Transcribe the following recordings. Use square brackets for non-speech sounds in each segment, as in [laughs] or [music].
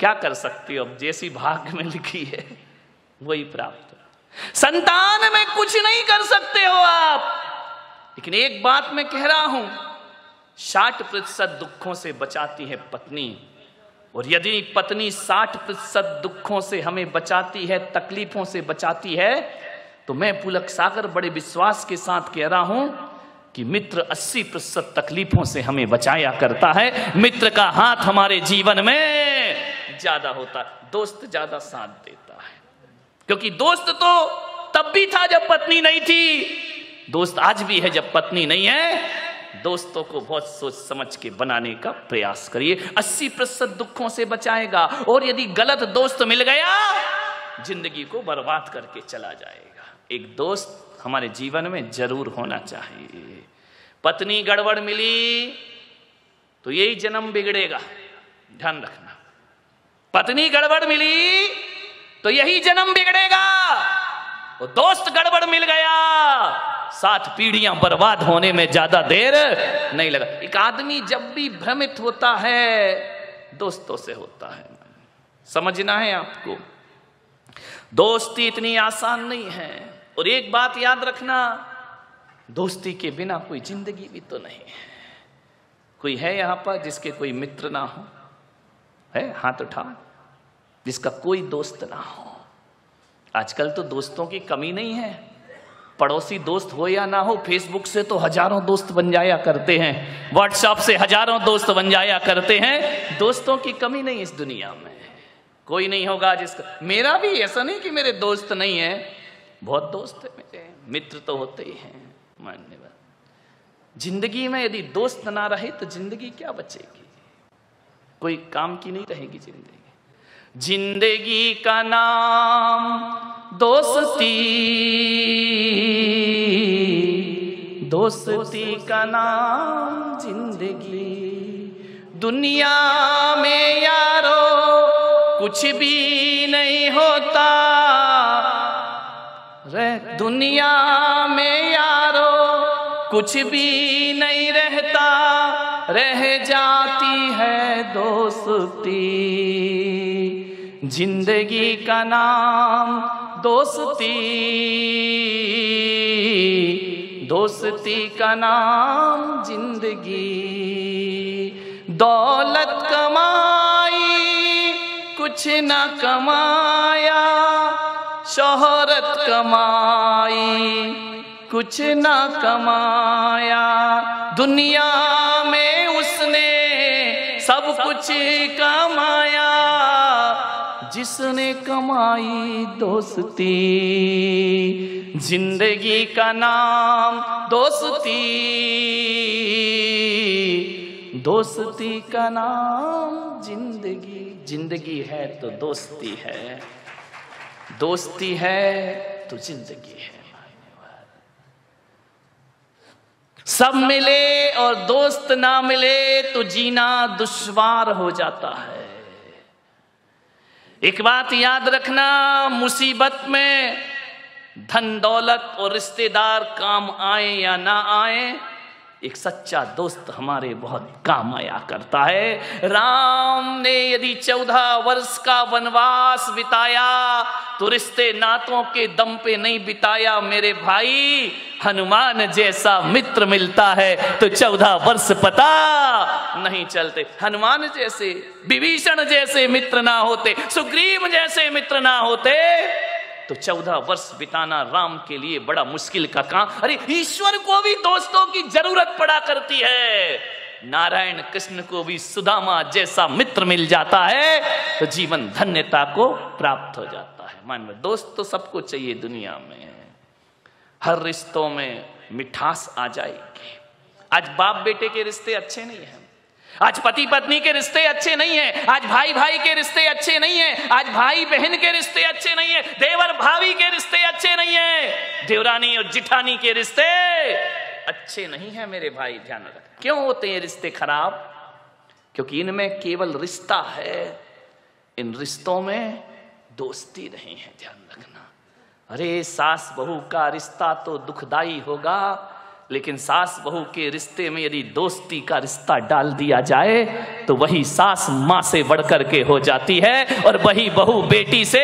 क्या कर सकते हो? अब जैसी भाग्य में लिखी है, वही प्राप्त संतान में कुछ नहीं कर सकते हो आप। लेकिन एक बात मैं कह रहा हूँ, साठ प्रतिशत दुखों से बचाती है पत्नी। और यदि पत्नी साठ प्रतिशत दुखों से हमें बचाती है, तकलीफों से बचाती है तो मैं पुलक सागर बड़े विश्वास के साथ कह रहा हूँ कि मित्र 80 प्रतिशत तकलीफों से हमें बचाया करता है। मित्र का हाथ हमारे जीवन में ज़्यादा होता है, दोस्त ज़्यादा साथ देता है। क्योंकि दोस्त तो तब भी था जब पत्नी नहीं थी। दोस्त आज भी है जब पत्नी नहीं है। दोस्तों को बहुत सोच समझ के बनाने का प्रयास करिए। 80 प्रतिशत दुखों से बचाएगा और यदि गलत दोस्त मिल गया, ज़िंदगी को बर्बाद करके चला जाएगा। एक दोस्त हमारे जीवन में ज़रूर होना चाहिए। पत्नी गड़बड़ मिली तो यही जन्म बिगड़ेगा। ध्यान रखना। पत्नी गड़बड़ मिली तो यही जन्म बिगड़ेगा। वो दोस्त गड़बड़ मिल गया, सात पीढ़ियाँ बर्बाद होने में ज़्यादा देर नहीं लगा। एक आदमी जब भी भ्रमित होता है, दोस्तों से होता है। समझना है आपको, दोस्ती इतनी आसान नहीं है। और एक बात याद रखना, दोस्ती के बिना कोई ज़िंदगी भी तो नहीं है। कोई है यहाँ पर जिसके कोई मित्र ना हो? है? हाथ उठा। जिसका कोई दोस्त ना हो। आजकल तो दोस्तों की कमी नहीं है। पड़ोसी दोस्त हो या ना हो फेसबुक से तो हज़ारों दोस्त बन जाया करते हैं। व्हाट्सएप से हज़ारों दोस्त बन जाया करते हैं। दोस्तों की कमी नहीं इस दुनिया में। कोई नहीं होगा जिसका मेरा भी ऐसा नहीं कि मेरे दोस्त नहीं है। बहुत दोस्त है मेरे। मित्र तो होते ही हैं मान्यवर ज़िंदगी में यदि दोस्त ना रहे तो ज़िंदगी क्या बचेगी? कोई काम की नहीं रहेगी ज़िंदगी। ज़िंदगी का नाम दोस्ती। दोस्ती का नाम ज़िंदगी। दुनिया में यारो कुछ भी नहीं होता। रह, दुनिया में यारो कुछ भी नहीं रहता। रह जाती है दोस्ती। ज़िंदगी का नाम दोस्ती। दोस्ती का नाम ज़िंदगी। दौलत कमाई, कुछ न कमाया, शोहरत कमाई, कुछ न कमाया। दुनिया में उसने जिसने कमाई दोस्ती। ज़िंदगी का नाम दोस्ती। दोस्ती का नाम ज़िंदगी। ज़िंदगी है तो दोस्ती है। दोस्ती है तो ज़िंदगी है। सब मिले और दोस्त ना मिले तो जीना दुश्वार हो जाता है। एक बात याद रखना, मुसीबत में धन दौलत और रिश्तेदार काम आए या ना आए एक सच्चा दोस्त हमारे बहुत काम आया करता है। राम ने यदि चौदह वर्ष का वनवास बिताया तो रिश्ते नातों के दम पे नहीं बिताया मेरे भाई। हनुमान जैसा मित्र मिलता है तो चौदह वर्ष पता नहीं चलते। हनुमान जैसे, विभीषण जैसे मित्र ना होते, सुग्रीव जैसे मित्र ना होते। तो चौदह वर्ष बिताना राम के लिए बड़ा मुश्किल का काम। अरे, ईश्वर को भी दोस्तों की ज़रूरत पड़ा करती है। नारायण कृष्ण को भी सुदामा जैसा मित्र मिल जाता है तो जीवन धन्यता को प्राप्त हो जाता है। मान लो दोस्त तो सबको चाहिए दुनिया में। हर रिश्तों में मिठास आ जाएगी। आज बाप बेटे के रिश्ते अच्छे नहीं हैं। आज पति पत्नी के रिश्ते अच्छे नहीं है, आज भाई भाई के रिश्ते अच्छे नहीं है, आज भाई बहन के रिश्ते अच्छे नहीं है, देवर भाभी के रिश्ते अच्छे नहीं है, देवरानी और जिठानी के रिश्ते अच्छे नहीं है मेरे भाई, ध्यान रख क्यों होते हैं रिश्ते खराब? क्योंकि इनमें केवल रिश्ता है, इन रिश्तों में दोस्ती नहीं है, ध्यान रखना। अरे सास बहू का रिश्ता तो दुखदाई होगा लेकिन सास बहू के रिश्ते में यदि दोस्ती का रिश्ता डाल दिया जाए तो वही सास माँ से बढ़कर के हो जाती है और वही बहू बेटी से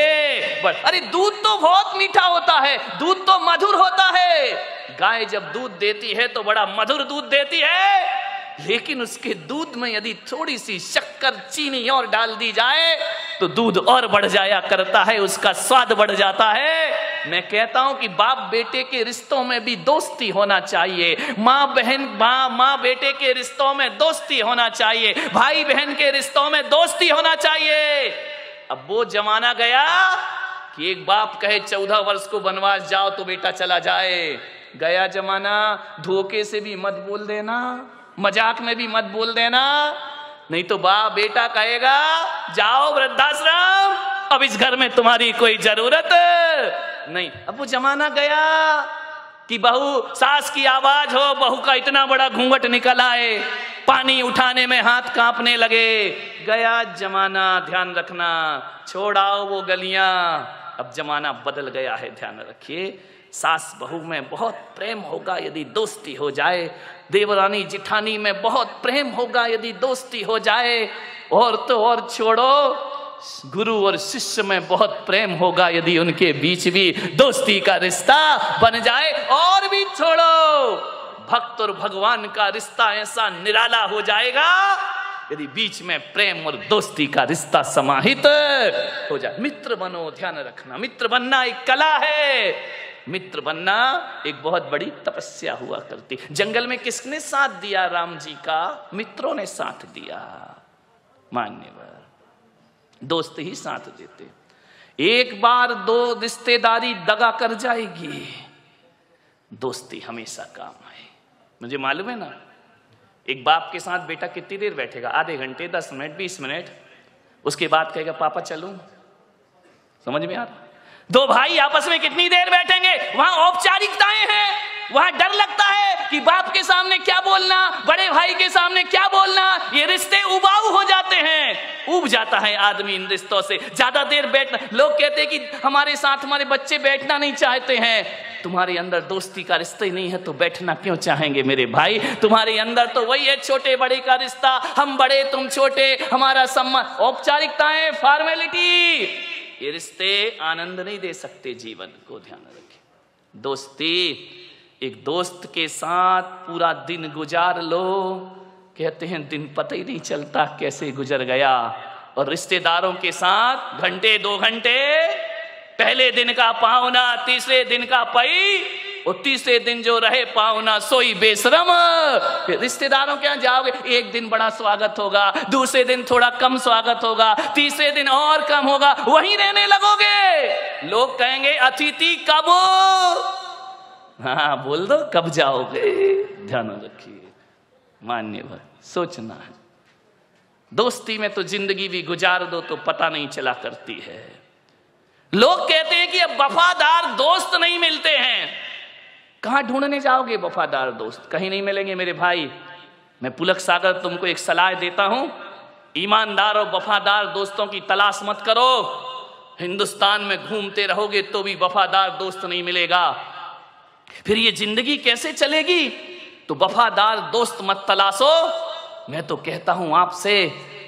बढ़। अरे दूध तो बहुत मीठा होता है, दूध तो मधुर होता है। गाय जब दूध देती है तो बड़ा मधुर दूध देती है। लेकिन उसके दूध में यदि थोड़ी सी शक्कर, चीनी और डाल दी जाए तो दूध और बढ़ जाया करता है, उसका स्वाद बढ़ जाता है। मैं कहता हूँ कि बाप बेटे के रिश्तों में भी दोस्ती होना चाहिए। माँ बहन, माँ माँ बेटे के रिश्तों में दोस्ती होना चाहिए। भाई बहन के रिश्तों में दोस्ती होना चाहिए। अब वो जमाना गया कि एक बाप कहे, चौदह वर्ष को वनवास जाओ तो बेटा चला जाए। गया जमाना, धोखे से भी मत बोल देना, मज़ाक में भी मत बोल देना। नहीं तो बाप बेटा कहेगा, जाओ वृद्धाश्रम, अब इस घर में तुम्हारी कोई ज़रूरत। नहीं, अब वो जमाना गया कि बहू, सास की आवाज़ हो, बहू का इतना बड़ा घूंघट निकल आए, पानी उठाने में हाथ कांपने लगे। गया जमाना, ध्यान रखना छोड़ाओ वो गलियाँ। अब जमाना बदल गया है, ध्यान रखिए। सास बहू में बहुत प्रेम होगा यदि दोस्ती हो जाए। देवरानी जिठानी में बहुत प्रेम होगा यदि दोस्ती हो जाए। और तो और छोड़ो, गुरु और शिष्य में बहुत प्रेम होगा यदि उनके बीच भी दोस्ती का रिश्ता बन जाए। और भी छोड़ो, भक्त और भगवान का रिश्ता ऐसा निराला हो जाएगा यदि बीच में प्रेम और दोस्ती का रिश्ता समाहित हो जाए। मित्र बनो, ध्यान रखना। मित्र बनना एक कला है। मित्र बनना एक बहुत बड़ी तपस्या हुआ करती। जंगल में किसने साथ दिया? राम जी का मित्रों ने साथ दिया। मान्यवर। दोस्त ही साथ देते। एक बार दो रिश्तेदारी दगा कर जाएगी। दोस्ती हमेशा काम है। मुझे मालूम है ना? एक बाप के साथ बेटा कितनी देर बैठेगा? आधे घंटे, दस मिनट, बीस मिनट। उसके बाद कहेगा, पापा, चलूँ। समझ में आ रहा? दो भाई आपस में कितनी देर बैठेंगे? वहाँ औपचारिकताएँ हैं। वहाँ डर लगता है कि बाप के सामने क्या बोलना, बड़े भाई के सामने क्या बोलना। ये रिश्ते उबाऊ हो जाते हैं। उब जाता है आदमी इन रिश्तों से। ज़्यादा देर बैठना लोग कहते हैं कि हमारे साथ हमारे बच्चे बैठना नहीं चाहते हैं। तुम्हारे अंदर दोस्ती का रिश्ता नहीं है तो बैठना क्यों चाहेंगे मेरे भाई? तुम्हारे अंदर तो वही है छोटे बड़े का रिश्ता। हम बड़े, तुम छोटे। हमारा सम्मान, औपचारिकताएँ फॉर्मेलिटी ये रिश्ते आनंद नहीं दे सकते जीवन, को ध्यान रखें। दोस्ती, एक दोस्त के साथ पूरा दिन गुजार लो। कहते हैं, दिन पता ही नहीं चलता कैसे गुजर गया। और रिश्तेदारों के साथ घंटे, दो घंटे, पहले दिन का पावना, तीसरे दिन का पई और तीसरे दिन जो रहे पावना सोई बेशरम। रिश्तेदारों के यहाँ जाओगे, एक दिन बड़ा स्वागत होगा, दूसरे दिन थोड़ा कम स्वागत होगा, तीसरे दिन और कम होगा, वहीं रहने लगोगे। लोग कहेंगे, अतिथि कब हाँ? बोल दो, कब जाओगे? ध्यान रखिए मान्य सोचना है। दोस्ती में तो ज़िंदगी भी गुजार दो तो पता नहीं चला करती है। लोग कहते हैं कि अब वफादार दोस्त नहीं मिलते हैं। कहाँ ढूँढने जाओगे, वफादार दोस्त? कहीं नहीं मिलेंगे मेरे भाई। मैं पुलक सागर तुमको एक सलाह देता हूँ। ईमानदार और वफादार दोस्तों की तलाश मत करो। हिंदुस्तान में घूमते रहोगे तो भी वफादार दोस्त नहीं मिलेगा। फिर ये ज़िंदगी कैसे चलेगी? तो वफादार दोस्त मत तलाशो। मैं तो कहता हूँ आपसे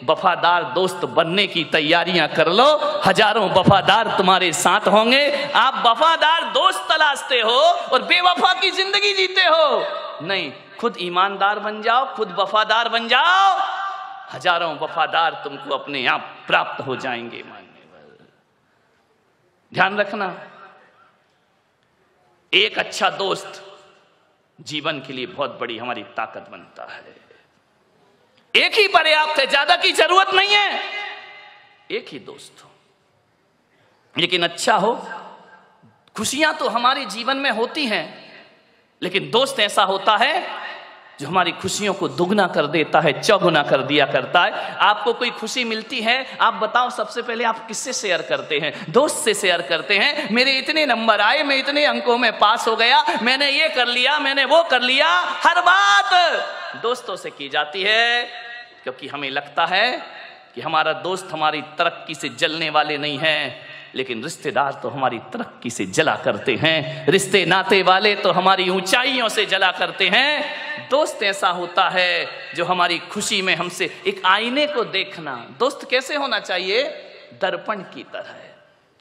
वफादार दोस्त बनने की तैयारियाँ कर लो। हज़ारों वफादार तुम्हारे साथ होंगे। आप वफादार दोस्त तलाशते हो और बेवफा की ज़िंदगी जीते हो। नहीं, खुद ईमानदार बन जाओ, खुद वफादार बन जाओ। हज़ारों वफादार तुमको अपने आप प्राप्त हो जाएँगे, मानने ध्यान रखना, एक अच्छा दोस्त जीवन के लिए बहुत बड़ी हमारी ताकत बनता है। एक ही पर्याप्त है, ज़्यादा की ज़रूरत नहीं है। एक ही दोस्त हो। लेकिन अच्छा हो, खुशियाँ तो हमारे जीवन में होती हैं, लेकिन दोस्त ऐसा होता है जो हमारी खुशियों को दुगना कर देता है, चौगुना कर दिया करता है। आपको कोई खुशी मिलती है, आप बताओ सबसे पहले आप किससे शेयर करते हैं? दोस्त से शेयर करते हैं, मेरे इतने नंबर आए, मैं इतने अंकों में पास हो गया, मैंने ये कर लिया, मैंने वो कर लिया, हर बात दोस्तों से की जाती है। क्योंकि हमें लगता है कि हमारा दोस्त हमारी तरक्की से जलने वाले नहीं है, लेकिन रिश्तेदार तो हमारी तरक्की से जला करते हैं। रिश्ते नाते वाले तो हमारी ऊंचाइयों से जला करते हैं। दोस्त ऐसा होता है जो हमारी खुशी में हमसे एक आईने को देखना, दोस्त कैसे होना चाहिए? दर्पण की तरह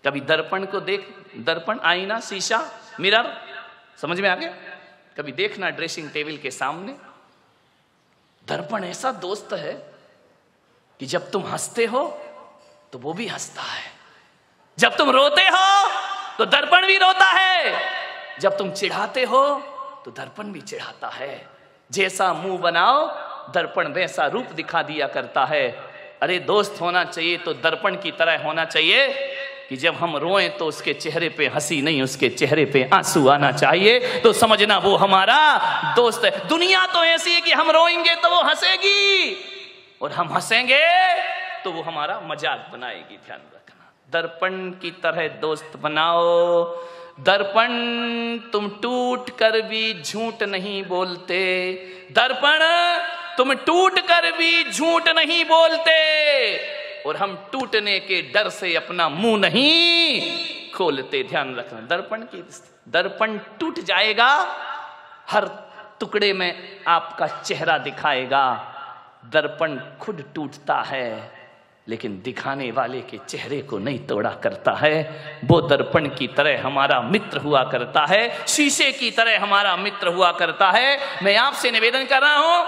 कभी दर्पण को देख, दर्पण, आईना, शीशा, मिरर, समझ में आ गया? कभी देखना ड्रेसिंग टेबल के सामने दर्पण ऐसा दोस्त है कि जब तुम हँसते हो तो वो भी हंसता है। जब तुम रोते हो तो दर्पण भी रोता है। जब तुम चिढ़ाते हो तो दर्पण भी चिढ़ाता है। जैसा मुँह बनाओ, दर्पण वैसा रूप दिखा दिया करता है। अरे दोस्त होना चाहिए तो दर्पण की तरह होना चाहिए। कि जब हम रोएँ तो उसके चेहरे पे हँसी नहीं, उसके चेहरे पे आँसू आना चाहिए। तो समझना वो हमारा दोस्त है। दुनिया तो ऐसी है कि हम रोएँगे तो वो हंसेगी। और हम हंसेंगे तो वो हमारा मज़ाक बनाएगी, ध्यान रखना। दर्पण की तरह दोस्त बनाओ। दर्पण तुम टूट कर भी झूठ नहीं बोलते। दर्पण तुम टूट कर भी झूठ नहीं बोलते। और हम टूटने के डर से अपना मुँह नहीं खोलते। ध्यान रखना, दर्पण की दर्पण टूट जाएगा, हर टुकड़े में आपका चेहरा दिखाएगा। दर्पण खुद टूटता है, लेकिन दिखाने वाले के चेहरे को नहीं तोड़ा करता है। वो दर्पण की तरह हमारा मित्र हुआ करता है, शीशे की तरह हमारा मित्र हुआ करता है। मैं आपसे निवेदन कर रहा हूँ,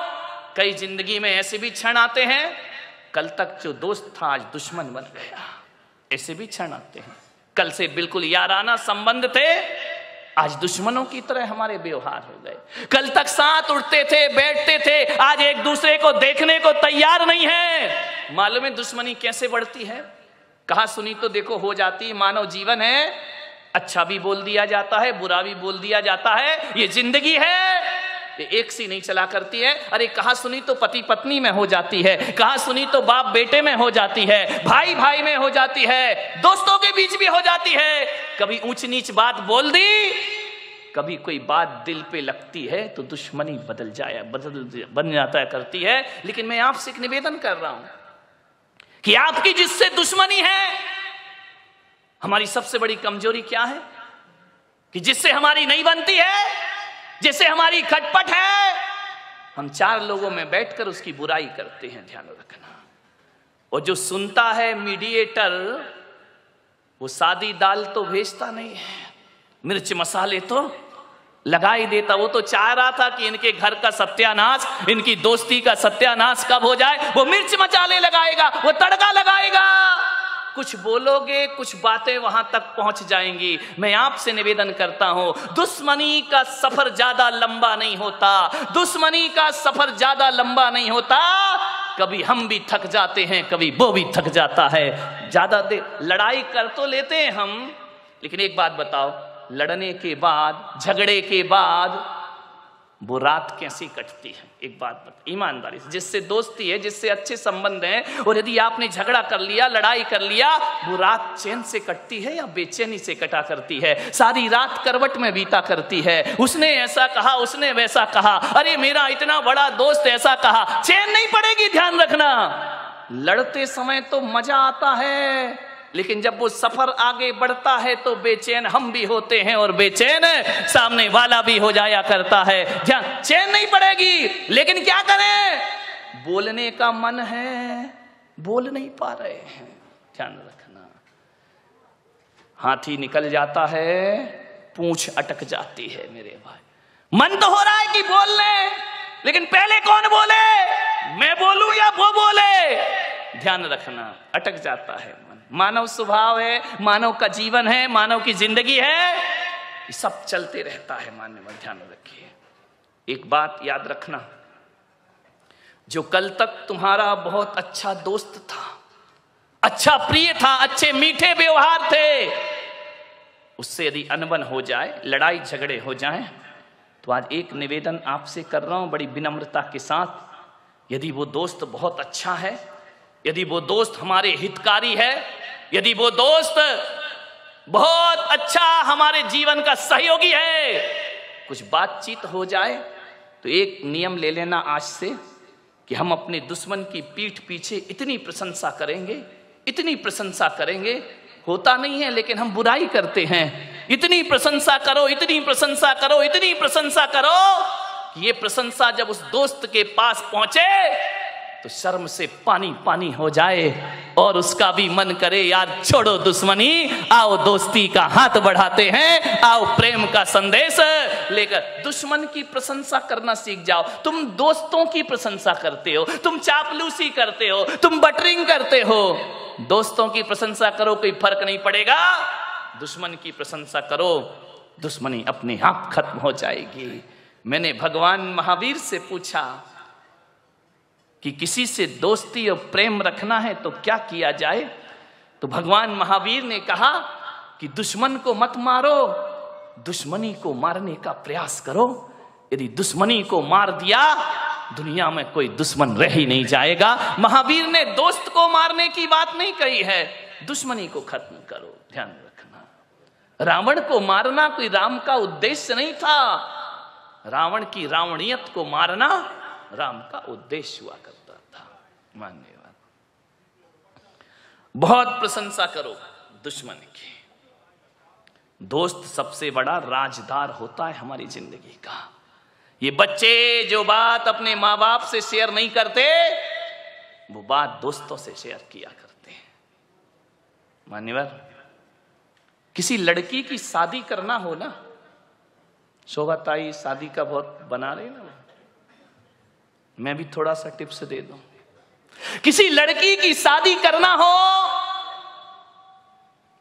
कई ज़िंदगी में ऐसे भी क्षण आते हैं कल तक जो दोस्त था, आज दुश्मन बन गया। ऐसे भी क्षण आते हैं। कल से बिल्कुल याराना संबंध थे, आज दुश्मनों की तरह हमारे व्यवहार हो गए। कल तक साथ उठते थे, बैठते थे, आज एक दूसरे को देखने को तैयार नहीं है। मालूम है दुश्मनी कैसे बढ़ती है? कहा सुनी तो देखो, हो जाती मानव जीवन है। अच्छा भी बोल दिया जाता है, बुरा भी बोल दिया जाता है। ये ज़िंदगी है। एक सी नहीं चला करती है। अरे, कहा सुनी तो पति पत्नी में हो जाती है। कहा सुनी तो बाप बेटे में हो जाती है। भाई भाई में हो जाती है। दोस्तों के बीच भी हो जाती है। कभी ऊंच नीच बात बोल दी, कभी कोई बात दिल पे लगती है तो दुश्मनी बदल जाए बदल बन जाता है करती है। लेकिन मैं आपसे एक निवेदन कर रहा हूँ कि आपकी जिससे दुश्मनी है, हमारी सबसे बड़ी कमज़ोरी क्या है? कि जिससे हमारी नहीं बनती है जिससे हमारी खटपट है। हम चार लोगों में बैठकर उसकी बुराई करते हैं, ध्यान रखना। और जो सुनता है मीडिएटर, वो सादी दाल तो भेजता नहीं है। मिर्च मसाले तो लगा ही देता, वो तो चाह रहा था कि इनके घर का सत्यानाश, इनकी दोस्ती का सत्यानाश कब हो जाए। वो मिर्च मसाले लगाएगा, वो तड़का लगाएगा। कुछ बोलोगे, कुछ बातें वहाँ तक पहुँच जाएँगी। मैं आपसे निवेदन करता हूँ, दुश्मनी का सफ़र ज़्यादा लंबा नहीं होता। दुश्मनी का सफ़र ज़्यादा लंबा नहीं होता। कभी हम भी थक जाते हैं, कभी वो भी थक जाता है। ज़्यादा देर लड़ाई कर तो लेते हैं हम, लेकिन एक बात बताओ, लड़ने के बाद, झगड़े के बाद वो रात कैसी कटती है? एक बात बता ईमानदारी से। जिससे दोस्ती है, जिससे अच्छे संबंध हैं, और यदि आपने झगड़ा कर लिया, लड़ाई कर लिया, वो रात चैन से कटती है या बेचैनी से कटा करती है? सारी रात करवट में बीता करती है। उसने ऐसा कहा, उसने वैसा कहा। अरे, मेरा इतना बड़ा दोस्त ऐसा कहा। चैन नहीं पड़ेगी, ध्यान रखना। लड़ते समय तो मज़ा आता है। लेकिन जब वो सफ़र आगे बढ़ता है तो बेचैन हम भी होते हैं और बेचैन सामने वाला भी हो जाया करता है। ध्यान, चैन नहीं पड़ेगी, लेकिन क्या करें? बोलने का मन है, बोल नहीं पा रहे हैं। ध्यान रखना। हाथी निकल जाता है, पूछ अटक जाती है मेरे भाई। मन तो हो रहा है कि बोल ले, लेकिन पहले कौन बोले? मैं बोलूँ या वो बोले? ध्यान रखना, अटक जाता है मानव स्वभाव है, मानव का जीवन है, मानव की ज़िंदगी है। ये सब चलते रहता है मान्य ध्यान रखिए। एक बात याद रखना, जो कल तक तुम्हारा बहुत अच्छा दोस्त था अच्छा प्रिय था, अच्छे मीठे व्यवहार थे, उससे यदि अनबन हो जाए, लड़ाई झगड़े हो जाए तो आज एक निवेदन आपसे कर रहा हूँ बड़ी विनम्रता के साथ। यदि वो दोस्त बहुत अच्छा है यदि वो दोस्त हमारे हितकारी है, यदि वो दोस्त बहुत अच्छा हमारे जीवन का सहयोगी है, कुछ बातचीत हो जाए तो एक नियम ले लेना आज से कि हम अपने दुश्मन की पीठ पीछे इतनी प्रशंसा करेंगे, इतनी प्रशंसा करेंगे, होता नहीं है लेकिन हम बुराई करते हैं। इतनी प्रशंसा करो, इतनी प्रशंसा करो, इतनी प्रशंसा करो कि ये प्रशंसा जब उस दोस्त के पास पहुँचे तो शर्म से पानी पानी हो जाए और उसका भी मन करे, यार छोड़ो दुश्मनी, आओ दोस्ती का हाथ बढ़ाते हैं, आओ प्रेम का संदेश लेकर दुश्मन की प्रशंसा करना सीख जाओ। तुम दोस्तों की प्रशंसा करते हो, तुम चापलूसी करते हो, तुम बटरिंग करते हो। दोस्तों की प्रशंसा करो, कोई फ़र्क नहीं पड़ेगा। दुश्मन की प्रशंसा करो, दुश्मनी अपने आप खत्म हो जाएगी। मैंने भगवान महावीर से पूछा कि किसी से दोस्ती और प्रेम रखना है तो क्या किया जाए? तो भगवान महावीर ने कहा कि दुश्मन को मत मारो, दुश्मनी को मारने का प्रयास करो। यदि दुश्मनी को मार दिया, दुनिया में कोई दुश्मन रह ही नहीं जाएगा। महावीर ने दोस्त को मारने की बात नहीं कही है, दुश्मनी को खत्म करो, ध्यान रखना। रावण को मारना कोई राम का उद्देश्य नहीं था। रावण की रावणियत को मारना राम का उद्देश्य हुआ करता था। मान्यवाद बहुत प्रशंसा करो दुश्मन की। दोस्त सबसे बड़ा राजदार होता है हमारी ज़िंदगी का। ये बच्चे जो बात अपने माँ बाप से शेयर नहीं करते, वो बात दोस्तों से शेयर किया करते हैं। मान्यवर किसी लड़की की शादी करना हो ना, शोभा शादी का बहुत बना रहे ना मैं भी थोड़ा सा टिप्स दे दूँ। किसी लड़की की शादी करना हो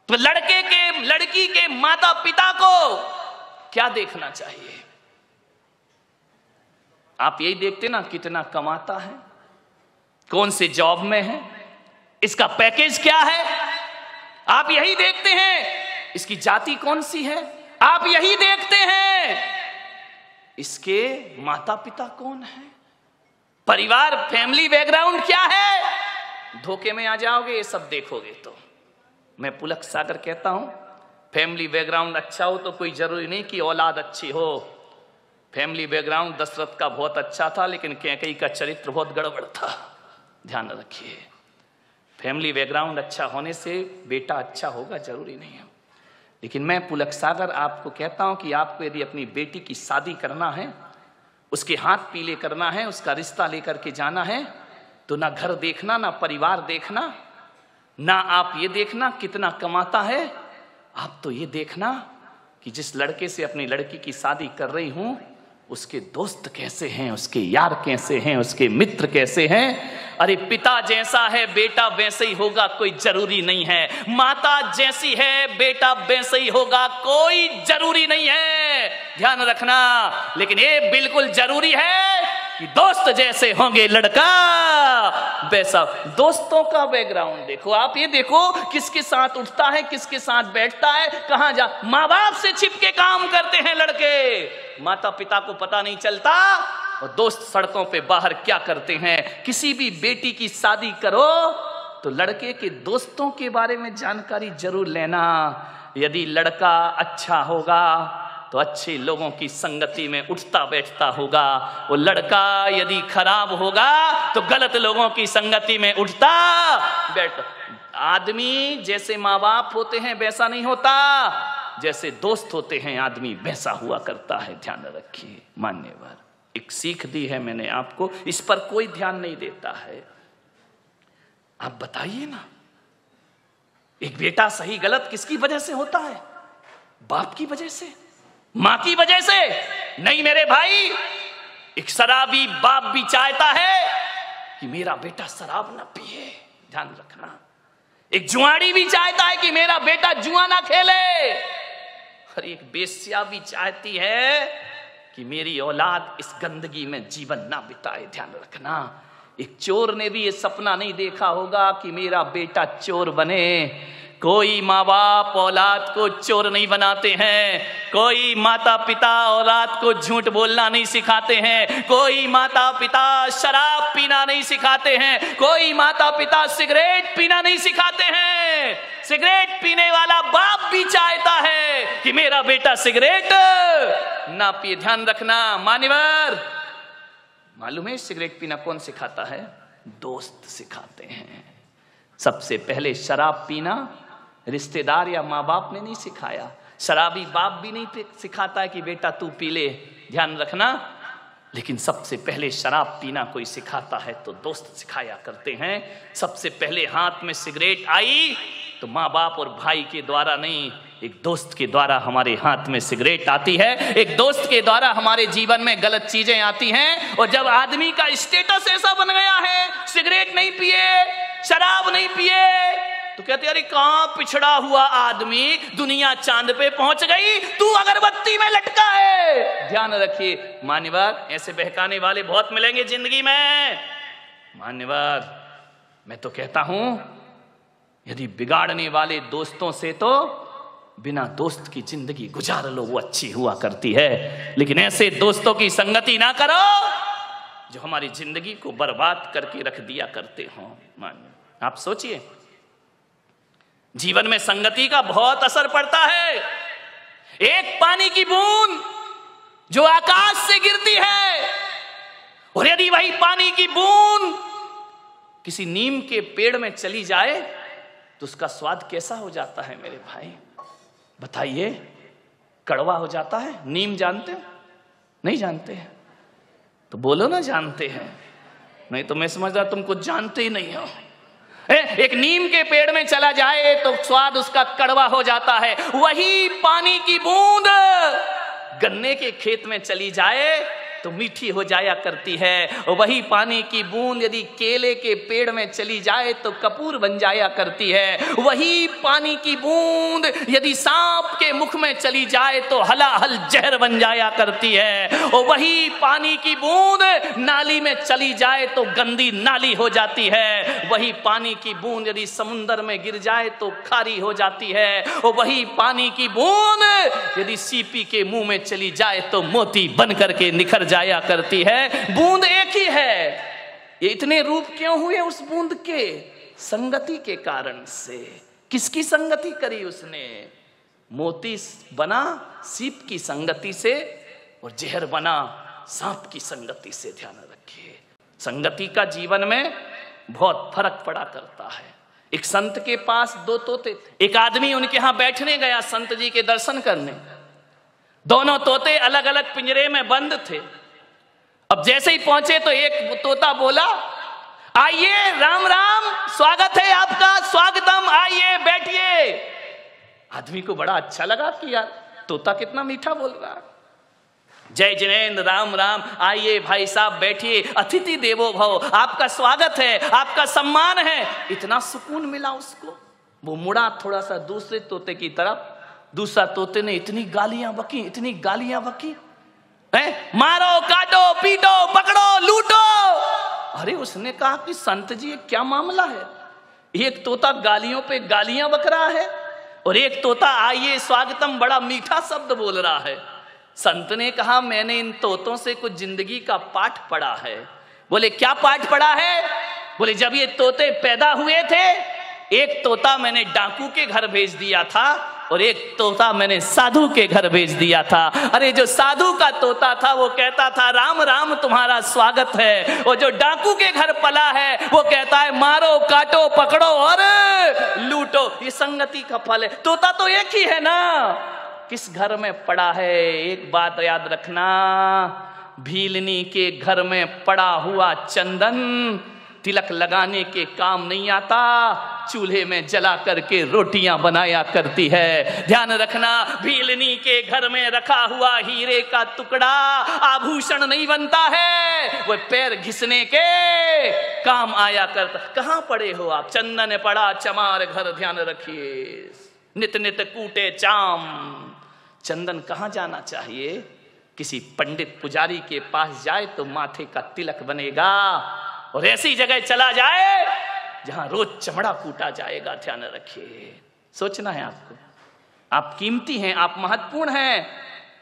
तो लड़के के, लड़की के माता पिता को क्या देखना चाहिए? आप यही देखते ना कितना कमाता है, कौन से जॉब में है, इसका पैकेज क्या है? आप यही देखते हैं, इसकी जाति कौन सी है? आप यही देखते हैं, इसके माता पिता कौन है? परिवार फैमिली बैकग्राउंड क्या है? धोखे में आ जाओगे, ये सब देखोगे तो। मैं पुलक सागर कहता हूँ फैमिली बैकग्राउंड अच्छा हो तो कोई ज़रूरी नहीं कि औलाद अच्छी हो। फैमिली बैकग्राउंड दशरथ का बहुत अच्छा था, लेकिन कैकई का चरित्र बहुत गड़बड़ था। ध्यान रखिए। फैमिली बैकग्राउंड अच्छा होने से बेटा अच्छा होगा, ज़रूरी नहीं है। लेकिन मैं पुलक सागर आपको कहता हूँ कि आपको यदि अपनी बेटी की शादी करना है उसके हाथ पीले करना है, उसका रिश्ता लेकर के जाना है तो ना घर देखना, ना परिवार देखना, ना आप ये देखना कितना कमाता है। आप तो ये देखना कि जिस लड़के से अपनी लड़की की शादी कर रही हूँ उसके दोस्त कैसे हैं, उसके यार कैसे हैं, उसके मित्र कैसे हैं? अरे पिता जैसा है, बेटा वैसे ही होगा, कोई ज़रूरी नहीं है। माता जैसी है, बेटा वैसे ही होगा, कोई ज़रूरी नहीं है। ध्यान रखना, लेकिन ये बिल्कुल ज़रूरी है कि दोस्त जैसे होंगे लड़का। वैसा, दोस्तों का बैकग्राउंड देखो। आप ये देखो, किसके साथ उठता है, किसके साथ बैठता है, कहाँ जा, माँ बाप से छिप के काम करते हैं लड़के। माता पिता को पता नहीं चलता। और दोस्त सड़कों पे बाहर क्या करते हैं? किसी भी बेटी की शादी करो तो लड़के के दोस्तों के बारे में जानकारी ज़रूर लेना। यदि लड़का अच्छा होगा तो अच्छे लोगों की संगति में उठता बैठता होगा। वो लड़का यदि खराब होगा तो गलत लोगों की संगति में उठता। बैठ, आदमी जैसे माँ बाप होते हैं, वैसा नहीं होता। जैसे दोस्त होते हैं, आदमी वैसा हुआ करता है। ध्यान रखिए, मान्यवर। एक सीख दी है मैंने आपको, इस पर कोई ध्यान नहीं देता है। आप बताइए ना, एक बेटा सही गलत किसकी वजह से होता है? बाप की वजह से? माँ की वजह से? नहीं मेरे भाई, एक शराबी बाप भी चाहता है कि मेरा बेटा शराब ना पिए। ध्यान रखना। एक जुआड़ी भी चाहता है कि मेरा बेटा जुआ ना खेले। और एक बेस्या भी चाहती है कि मेरी औलाद इस गंदगी में जीवन ना बिताए, ध्यान रखना। एक चोर ने भी ये सपना नहीं देखा होगा कि मेरा बेटा चोर बने। कोई माँ बाप औलाद को चोर नहीं बनाते हैं, कोई माता पिता औलाद को झूठ बोलना नहीं सिखाते हैं, कोई माता पिता शराब पीना नहीं सिखाते हैं, कोई माता पिता सिगरेट पीना नहीं सिखाते हैं। सिगरेट पीने वाला बाप भी चाहता है कि मेरा बेटा सिगरेट ना पिए। ध्यान रखना मान्यवर मालूम है सिगरेट पीना कौन सिखाता है? दोस्त सिखाते हैं। सबसे पहले शराब पीना रिश्तेदार या माँ बाप ने नहीं सिखाया। शराबी बाप भी नहीं सिखाता है कि बेटा तू पी ले, ध्यान रखना। लेकिन सबसे पहले शराब पीना कोई सिखाता है तो दोस्त सिखाया करते हैं। सबसे पहले हाथ में सिगरेट आई तो माँ बाप और भाई के द्वारा नहीं, एक दोस्त के द्वारा हमारे हाथ में सिगरेट आती है। एक दोस्त के द्वारा हमारे जीवन में गलत चीज़ें आती हैं और जब आदमी का स्टेटस ऐसा बन गया है, सिगरेट नहीं पिए, शराब नहीं पिए तो कहते, अरे, कहाँ पिछड़ा हुआ आदमी दुनिया चाँद पे पहुँच गई? तू अगरबत्ती में लटका है। ध्यान रखिए, मान्यवर, ऐसे बहकाने वाले बहुत मिलेंगे ज़िंदगी में। मान्यवर, मैं तो कहता हूँ, यदि बिगाड़ने वाले दोस्तों से तो बिना दोस्त की ज़िंदगी गुजार लो, वो अच्छी हुआ करती है। लेकिन ऐसे दोस्तों की संगति ना करो, जो हमारी ज़िंदगी को बर्बाद करके रख दिया करते हो। मान्य आप सोचिए जीवन में संगति का बहुत असर पड़ता है। एक पानी की बूंद जो आकाश से गिरती है, और यदि वही पानी की बूंद किसी नीम के पेड़ में चली जाए तो उसका स्वाद कैसा हो जाता है मेरे भाई? बताइए, कड़वा हो जाता है? नीम जानते हो? नहीं जानते हैं। तो बोलो ना जानते हैं। नहीं तो मैं समझ रहा तुम कुछ जानते ही नहीं हो। एक नीम के पेड़ में चला जाए तो स्वाद उसका कड़वा हो जाता है। वही पानी की बूंद गन्ने के खेत में चली जाए तो मीठी हो जाया करती है। वही पानी की बूंद यदि केले के पेड़ में चली जाए तो कपूर बन जाया करती है। वही पानी की बूंद यदि सांप के मुख में चली जाए तो हलाहल जहर बन जाया करती है। वही पानी की बूंद नाली में चली जाए तो गंदी नाली हो जाती है। वही पानी की बूंद यदि समुन्द्र में गिर जाए तो खारी हो जाती है। वही पानी की बूंद यदि सीपी के मुँह में चली जाए तो मोती बन करके निखर जाया करती है। बूंद एक ही है। ये इतने रूप क्यों हुए उस बूंद के? संगति के कारण से। किसकी संगति करी उसने? मोती बना, सीप की संगति से और जहर बना, सांप की संगति से ध्यान रखिए। संगति का जीवन में बहुत फ़र्क पड़ा करता है। एक संत के पास दो तोते थे। एक आदमी उनके यहाँ बैठने गया संत जी के दर्शन करने। दोनों तोते अलग अलग पिंजरे में बंद थे। अब जैसे ही पहुँचे तो एक तोता बोला, आइए, राम राम, स्वागत है आपका, स्वागतम, आइए, बैठिए. आदमी को बड़ा अच्छा लगा कि यार, तोता कितना मीठा बोल रहा जय जिनेन्द्र, राम राम, आइए भाई साहब, बैठिए, अतिथि देवो भव, आपका स्वागत है, आपका सम्मान है। इतना सुकून मिला उसको। वो मुड़ा थोड़ा सा दूसरे तोते की तरफ़, दूसरा तोते ने इतनी गालियाँ बकी, इतनी गालियाँ बकी। है? मारो, काटो, पीटो, पकड़ो, लूटो। अरे, उसने कहा कि संत जी क्या मामला है? एक तोता गालियों पे गालियाँ बक रहा है और एक तोता, आइए, स्वागतम, बड़ा मीठा शब्द बोल रहा है। संत ने कहा, मैंने इन तोतों से कुछ ज़िंदगी का पाठ पढ़ा है। बोले, क्या पाठ पढ़ा है? बोले, जब ये तोते पैदा हुए थे, एक तोता मैंने डाकू के घर भेज दिया था और एक तोता मैंने साधु के घर भेज दिया था। अरे, जो साधु का तोता था, वो कहता था, राम राम, तुम्हारा स्वागत है। और जो डाकू के घर पला है, वो कहता है, मारो, काटो, पकड़ो और लूटो। ये संगति का फल है। तोता तो एक ही है ना? किस घर में पड़ा है? एक बात याद रखना, भीलनी के घर में पड़ा हुआ चंदन तिलक लगाने के काम नहीं आता। चूल्हे में जला करके रोटियाँ बनाया करती है। ध्यान रखना, भीलनी के घर में रखा हुआ हीरे का टुकड़ा आभूषण नहीं बनता है। वो पैर घिसने के काम आया करता। कहाँ पड़े हो आप? चंदन पड़ा, चमार घर, ध्यान रखिए। नित नित कूटे चाम। चंदन कहाँ जाना चाहिए? किसी पंडित पुजारी के पास जाए तो माथे का तिलक बनेगा। और ऐसी जगह चला जाए जहाँ रोज चमड़ा कूटा जाएगा, ध्यान रखिए। सोचना है आपको। आप कीमती हैं, आप महत्वपूर्ण हैं।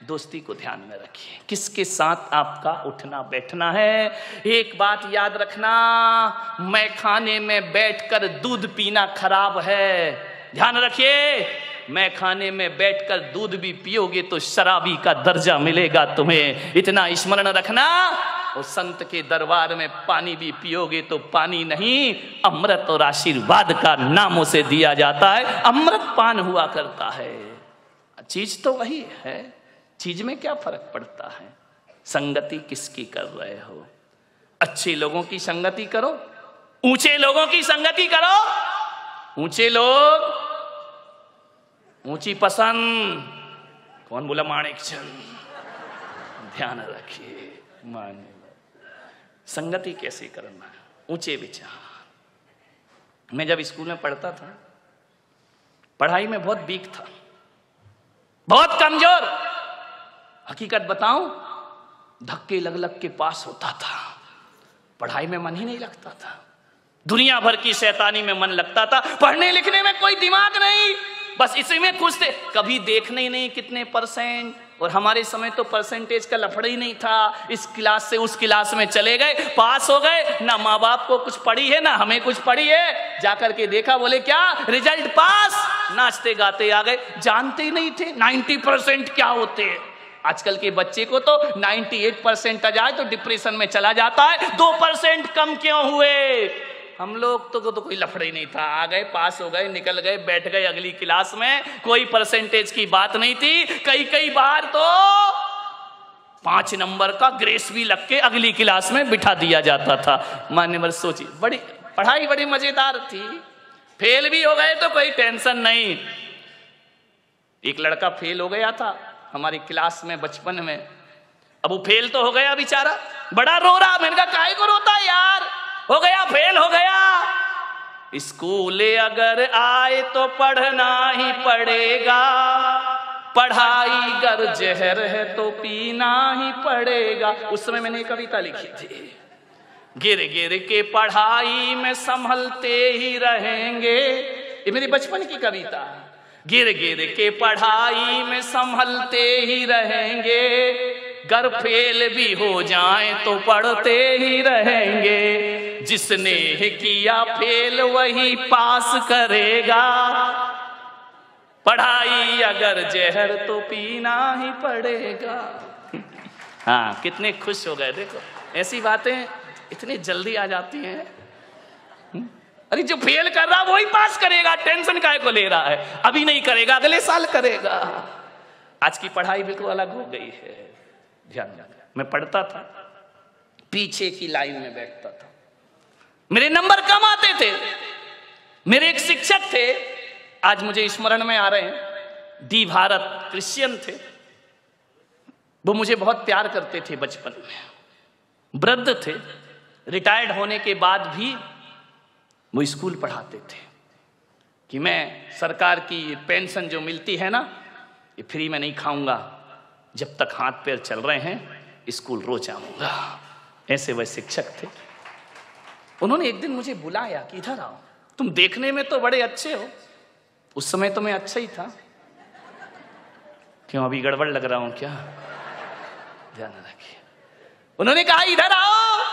दोस्ती को ध्यान में रखिए। किसके साथ आपका उठना बैठना है? एक बात याद रखना, मैं खाने में बैठकर दूध पीना खराब है। ध्यान रखिए। मैं खाने में बैठकर दूध भी पियोगे तो शराबी का दर्जा मिलेगा तुम्हें। इतना स्मरण रखना। उस संत के दरबार में पानी भी पियोगे तो पानी नहीं, अमृत और आशीर्वाद का नाम उसे दिया जाता है। अमृत पान हुआ करता है। चीज़ तो वही है। चीज़ में क्या फ़र्क पड़ता है? संगति किसकी कर रहे हो? अच्छे लोगों की संगति करो। ऊँचे लोगों की संगति करो। ऊँचे लोग ऊँची पसंद। कौन बोला, माणिक चंद? ध्यान रखिए माने संगति कैसे करना ऊँचे विचार। मैं जब स्कूल में पढ़ता था, पढ़ाई में बहुत वीक था। बहुत कमज़ोर। हकीकत बताऊँ, धक्के लग लग के पास होता था। पढ़ाई में मन ही नहीं लगता था। दुनिया भर की शैतानी में मन लगता था। पढ़ने लिखने में कोई दिमाग नहीं। बस इसी में खुश थे। कभी देखने ही नहीं कितने परसेंट और हमारे समय तो परसेंटेज का लफड़ा ही नहीं था। इस क्लास से उस क्लास में चले गए पास हो गए। ना माँ बाप को कुछ पढ़ी है, ना हमें कुछ पढ़ी है। जाकर के देखा, बोले, क्या? रिज़ल्ट पास नाचते गाते आ गए। जानते ही नहीं थे 90 परसेंट क्या होते हैं। आजकल के बच्चे को तो 98 परसेंट आ जाए तो डिप्रेशन में चला जाता है। दो परसेंट कम क्यों हुए? हम लोग तो को तो कोई लफड़े नहीं था। आ गए, पास हो गए, निकल गए, बैठ गए अगली क्लास में। कोई परसेंटेज की बात नहीं थी। कई कई बार तो पाँच नंबर का ग्रेस भी लग के अगली क्लास में बिठा दिया जाता था। मान्यवर सोची बड़ी, पढ़ाई बड़ी मज़ेदार थी। फेल भी हो गए तो कोई टेंशन नहीं। एक लड़का फेल हो गया था हमारी क्लास में बचपन में। अब वो फेल तो हो गया बेचारा। बड़ा रो रहा। मैंने कहा को रोता यार? हो गया फेल हो गया। स्कूल अगर आए तो पढ़ना ही पड़ेगा। पढ़ाई गर जहर है तो पीना ही पड़ेगा। उस समय मैंने कविता लिखी थी। गिर गिर के पढ़ाई में संभलते ही रहेंगे। ये मेरी बचपन की कविता गिर गिर के पढ़ाई में संभलते ही रहेंगे। गर फेल भी हो जाए तो पढ़ते ही रहेंगे। जिसने किया फेल वही पास करेगा। पढ़ाई अगर जहर तो पीना ही पड़ेगा। [laughs] हाँ कितने खुश हो गए। देखो, ऐसी बातें इतनी जल्दी आ जाती हैं। हम्म? अरे, जो फेल कर रहा, वही पास करेगा। टेंशन काय को ले रहा है? अभी नहीं करेगा, अगले साल करेगा। आज की पढ़ाई बिल्कुल अलग हो गई है। ध्यान मैं पढ़ता था, पीछे की लाइन में बैठता था। मेरे नंबर कम आते थे। मेरे एक शिक्षक थे। आज मुझे स्मरण में आ रहे हैं। डी भारत क्रिश्चियन थे। वो मुझे बहुत प्यार करते थे बचपन में। वृद्ध थे। रिटायर्ड होने के बाद भी वो स्कूल पढ़ाते थे। कि मैं सरकार की पेंशन जो मिलती है ना, ये फ्री में नहीं खाऊँगा। जब तक हाथ पैर चल रहे हैं, स्कूल रोज आऊँगा। ऐसे वह शिक्षक थे। उन्होंने एक दिन मुझे बुलाया कि इधर आओ। तुम देखने में तो बड़े अच्छे हो। उस समय तो मैं अच्छा ही था। क्यों, अभी गड़बड़ लग रहा हूँ क्या? ध्यान रखिए। उन्होंने कहा, इधर आओ!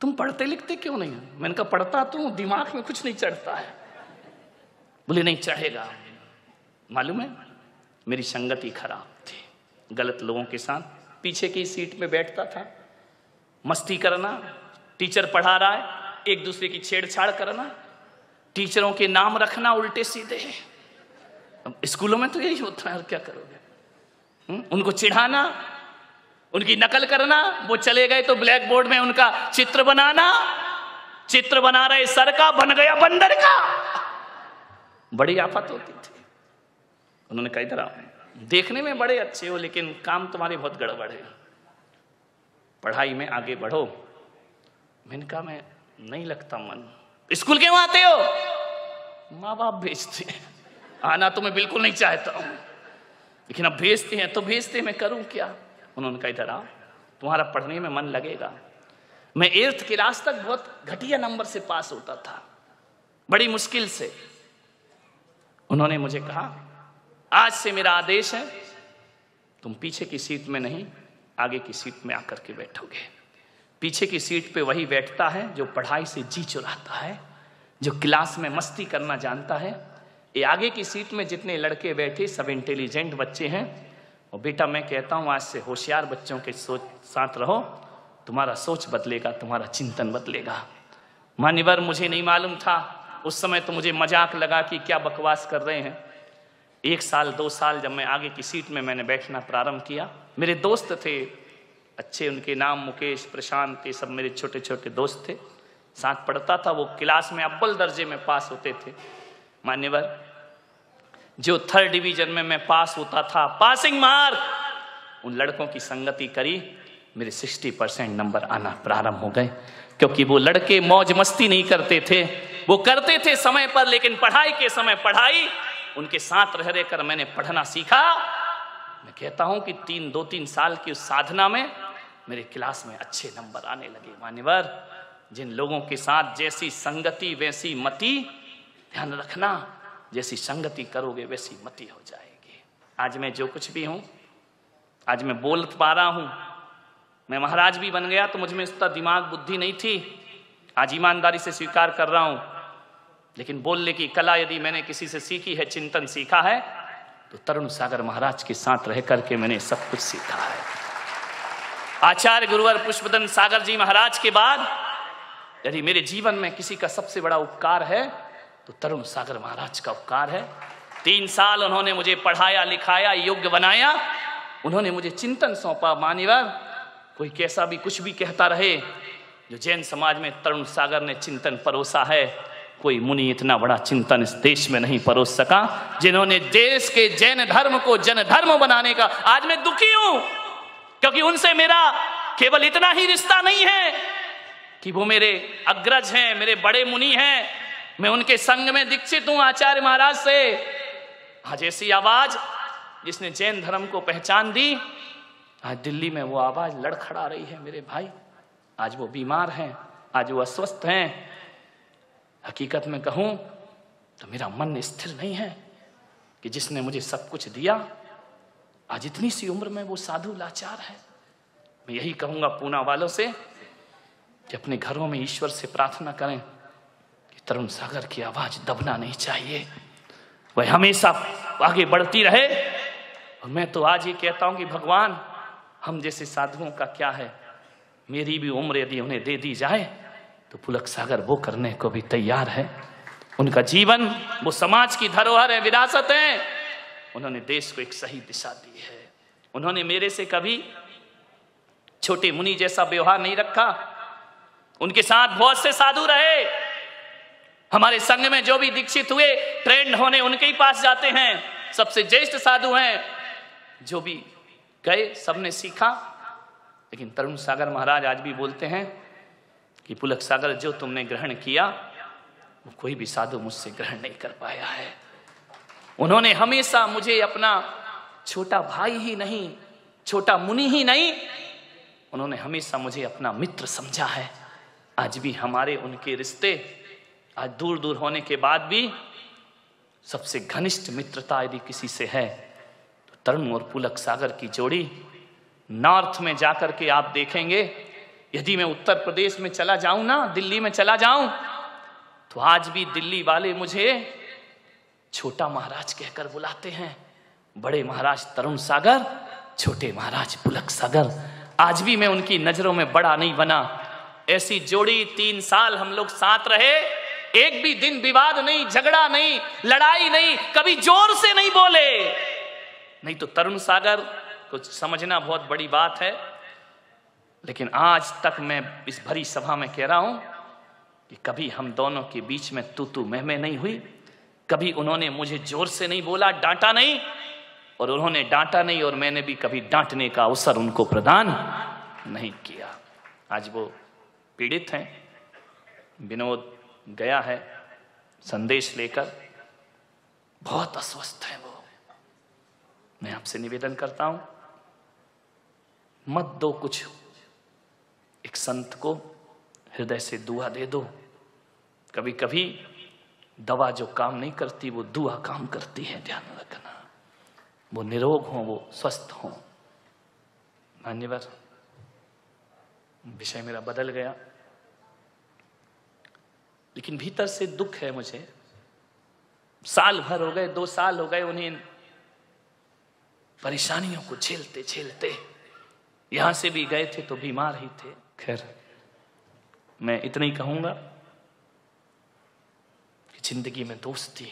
तुम पढ़ते लिखते क्यों नहीं हो? मैंने कहा, पढ़ता तो दिमाग में कुछ नहीं चढ़ता है। बोले, नहीं चढ़ेगा। मालूम है, मेरी संगति खराब थी। गलत लोगों के साथ पीछे की सीट में बैठता था। मस्ती करना टीचर पढ़ा रहा है, एक दूसरे की छेड़छाड़ करना, टीचरों के नाम रखना उल्टे सीधे। स्कूलों में तो यही होता है, और क्या करोगे? हम्म? उनको चिढ़ाना, उनकी नकल करना, वो चले गए तो ब्लैक बोर्ड में उनका चित्र बनाना। चित्र बना रहे सर का, बन गया बंदर का। बड़ी आफत होती थी। उन्होंने इधर आओ। देखने में बड़े अच्छे हो, लेकिन काम तुम्हारे बहुत गड़बड़ है। पढ़ाई में आगे बढ़ो। मैंने कहा मैं नहीं लगता मन। स्कूल क्यों आते हो? माँ बाप भेजते हैं। आना तो मैं बिल्कुल नहीं चाहता हूँ। लेकिन अब भेजते हैं तो भेजते मैं करूँ क्या? उन्होंने कहा इधर आओ तुम्हारा पढ़ने में मन लगेगा। मैं एर्थ क्लास तक बहुत घटिया नंबर से पास होता था बड़ी मुश्किल से। उन्होंने मुझे कहा आज से मेरा आदेश है तुम पीछे की सीट में नहीं आगे की सीट में आकर के बैठोगे। पीछे की सीट पे वही बैठता है जो पढ़ाई से जी चुराता है, जो क्लास में मस्ती करना जानता है। ये आगे की सीट में जितने लड़के बैठे, सब इंटेलिजेंट बच्चे हैं। और बेटा, मैं कहता हूँ, आज से होशियार बच्चों के सोच, साथ रहो। तुम्हारा सोच बदलेगा, तुम्हारा चिंतन बदलेगा। मान्यवर, मुझे नहीं मालूम था। उस समय तो मुझे मज़ाक लगा कि क्या बकवास कर रहे हैं। एक साल, दो साल जब मैं आगे की सीट में मैंने बैठना प्रारंभ किया। मेरे दोस्त थे अच्छे उनके नाम, मुकेश, प्रशांत, ये सब मेरे छोटे छोटे दोस्त थे। साथ पढ़ता था, वो क्लास में अव्वल दर्जे में पास होते थे। मान्यवर, जो थर्ड डिवीज़न में मैं पास होता था, पासिंग मार्क! उन लड़कों की संगति करी, मेरे 60 परसेंट नंबर आना प्रारंभ हो गए। क्योंकि वो लड़के मौज मस्ती नहीं करते थे। वो करते थे समय पर, लेकिन पढ़ाई के समय पढ़ाई, उनके साथ रह रहकर मैंने पढ़ना सीखा। मैं कहता हूँ कि तीन, दो, तीन साल की उस साधना में मेरे क्लास में अच्छे नंबर आने लगे। मान्यवर, जिन लोगों के साथ जैसी संगति, वैसी मति, ध्यान रखना, जैसी संगति करोगे, वैसी मति हो जाएगी। आज मैं जो कुछ भी हूँ, आज मैं बोल पा रहा हूँ, मैं महाराज भी बन गया तो मुझमें इतना दिमाग, बुद्धि नहीं थी। आज ईमानदारी से स्वीकार कर रहा हूँ, लेकिन बोलने की कला यदि मैंने किसी से सीखी है, चिंतन सीखा है तो तरुण सागर महाराज के साथ रह करके मैंने सब कुछ सीखा है। आचार्य गुरुवर पुष्पदन सागर जी महाराज के बाद, यदि मेरे जीवन में किसी का सबसे बड़ा उपकार है तो तरुण सागर महाराज का उपकार है। तीन साल उन्होंने मुझे पढ़ाया, लिखाया, योग्य बनाया। उन्होंने मुझे चिंतन सौंपा मान्यवर कोई कैसा भी कुछ भी कहता रहे, जो जैन समाज में तरुण सागर ने चिंतन परोसा है, कोई मुनि इतना बड़ा चिंतन इस देश में नहीं परोस सका, जिन्होंने देश के जैन धर्म को जन धर्म बनाने का, आज मैं दुखी हूँ। क्योंकि उनसे मेरा केवल इतना ही रिश्ता नहीं है कि वो मेरे अग्रज हैं, मेरे बड़े मुनि हैं। मैं उनके संग में दीक्षित हूँ आचार्य महाराज से। आज ऐसी आवाज़ जिसने जैन धर्म को पहचान दी, आज दिल्ली में वो आवाज़ लड़खड़ा रही है मेरे भाई। आज वो बीमार हैं, आज वो अस्वस्थ हैं। हकीकत में कहूँ तो मेरा मन स्थिर नहीं है कि जिसने मुझे सब कुछ दिया आज इतनी सी उम्र में वो साधु लाचार है। मैं यही कहूँगा पूना वालों से कि अपने घरों में ईश्वर से प्रार्थना करें कि तरुण सागर की आवाज़ दबना नहीं चाहिए। वह हमेशा आगे बढ़ती रहे। और मैं तो आज ये कहता हूँ कि भगवान, हम जैसे साधुओं का क्या है? मेरी भी उम्र यदि उन्हें दे दी जाए तो पुलक सागर वो करने को भी तैयार है। उनका जीवन, वो समाज की धरोहर है, विरासत है। उन्होंने देश को एक सही दिशा दी है। उन्होंने मेरे से कभी छोटे मुनि जैसा व्यवहार नहीं रखा। उनके साथ बहुत से साधु रहे। हमारे संघ में जो भी दीक्षित हुए ट्रेंड होने उनके ही पास जाते हैं। सबसे ज्येष्ठ साधु हैं। जो भी गए, सबने सीखा। लेकिन तरुण सागर महाराज आज भी बोलते हैं कि पुलक सागर, जो तुमने ग्रहण किया, वो कोई भी साधु मुझसे ग्रहण नहीं कर पाया है। उन्होंने हमेशा मुझे अपना छोटा भाई ही नहीं, छोटा मुनि ही नहीं, उन्होंने हमेशा मुझे अपना मित्र समझा है। आज भी हमारे उनके रिश्ते, आज दूर दूर होने के बाद भी सबसे घनिष्ठ मित्रता यदि किसी से है तो तरुण और पुलक सागर की जोड़ी नॉर्थ में जाकर के आप देखेंगे, यदि मैं उत्तर प्रदेश में चला जाऊँ ना, दिल्ली में चला जाऊँ तो आज भी दिल्ली वाले मुझे छोटा महाराज कहकर बुलाते हैं। बड़े महाराज तरुण सागर, छोटे महाराज पुलक सागर। आज भी मैं उनकी नज़रों में बड़ा नहीं बना। ऐसी जोड़ी तीन साल हम लोग साथ रहे। एक भी दिन विवाद नहीं, झगड़ा नहीं, लड़ाई नहीं, कभी ज़ोर से नहीं बोले। नहीं तो तरुण सागर को समझना बहुत बड़ी बात है। लेकिन आज तक मैं इस भरी सभा में कह रहा हूँ कि कभी हम दोनों के बीच में तू तू मैं नहीं हुई। कभी उन्होंने मुझे ज़ोर से नहीं बोला, डांटा नहीं, और उन्होंने डांटा नहीं, और मैंने भी कभी डांटने का अवसर उनको प्रदान नहीं किया। आज वो पीड़ित हैं, विनोद गया है, संदेश लेकर। बहुत अस्वस्थ है वो। मैं आपसे निवेदन करता हूँ, मत दो कुछ। एक संत को हृदय से दुआ दे दो। कभी कभी दवा जो काम नहीं करती, वो दुआ काम करती है, ध्यान रखना। वो निरोग हो, वो स्वस्थ हो। मान्यवर, विषय मेरा बदल गया। लेकिन भीतर से दुख है मुझे। साल भर हो गए, दो साल हो गए उन्हें। परेशानियों को झेलते झेलते। यहाँ से भी गए थे तो बीमार ही थे। खैर, मैं इतना ही कहूँगा। ज़िंदगी में दोस्ती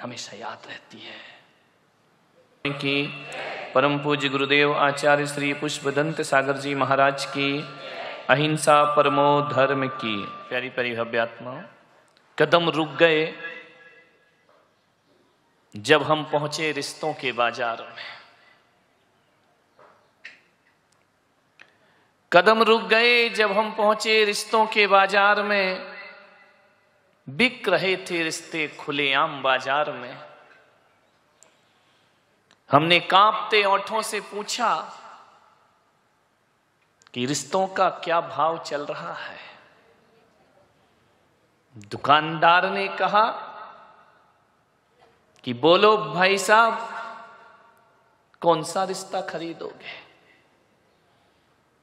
हमेशा याद रहती है। कि परम पूज्य गुरुदेव आचार्य श्री पुष्पदंत सागर जी महाराज की अहिंसा परमो धर्म की। प्यारी प्यारी भव्यात्मा कदम रुक गए जब हम पहुँचे रिश्तों के बाज़ार में। कदम रुक गए जब हम पहुँचे रिश्तों के बाज़ार में। बिक रहे थे रिश्ते खुलेआम बाज़ार में। हमने कांपते ओठों से पूछा कि रिश्तों का क्या भाव चल रहा है? दुकानदार ने कहा कि बोलो, भाई साहब, कौन सा रिश्ता खरीदोगे?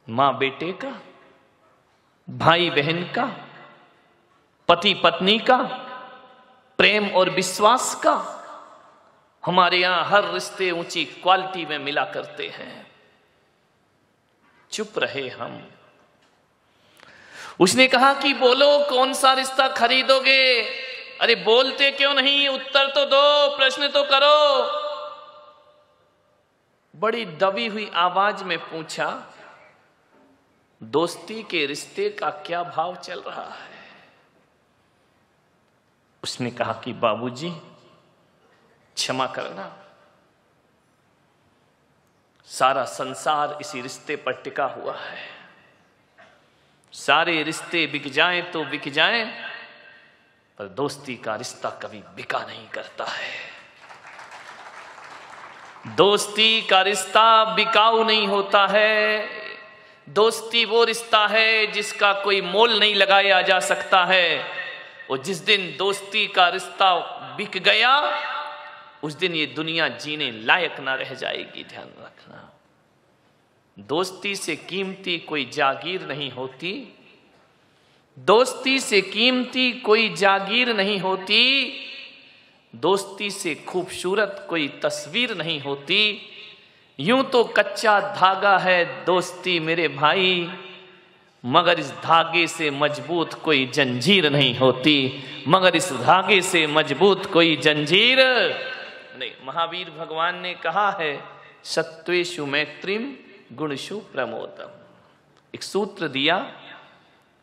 माँ बेटे का? भाई बहन का? पति पत्नी का, प्रेम और विश्वास का, हमारे यहाँ हर रिश्ते ऊँची क्वालिटी में मिला करते हैं। चुप रहे हम। उसने कहा कि बोलो, कौन सा रिश्ता खरीदोगे? अरे बोलते क्यों नहीं? उत्तर तो दो, प्रश्न तो करो। बड़ी दबी हुई आवाज़ में पूछा, दोस्ती के रिश्ते का क्या भाव चल रहा है? उसने कहा कि, बाबूजी, क्षमा करना। सारा संसार इसी रिश्ते पर टिका हुआ है। सारे रिश्ते बिक जाएँ तो बिक जाएँ, पर दोस्ती का रिश्ता कभी बिका नहीं करता है। दोस्ती का रिश्ता बिकाऊ नहीं होता है। दोस्ती वो रिश्ता है जिसका कोई मोल नहीं लगाया जा सकता है। और जिस दिन दोस्ती का रिश्ता बिक गया, उस दिन ये दुनिया जीने लायक ना रह जाएगी, ध्यान रखना। दोस्ती से कीमती कोई जागीर नहीं होती। दोस्ती से कीमती कोई जागीर नहीं होती। दोस्ती से खूबसूरत कोई तस्वीर नहीं होती। यूँ तो कच्चा धागा है दोस्ती मेरे भाई। मगर इस धागे से मज़बूत कोई जंजीर नहीं होती। मगर इस धागे से मज़बूत कोई जंजीर नहीं। महावीर भगवान ने कहा है सत्वेशु मैत्रिम गुणशु प्रमोदम। एक सूत्र दिया,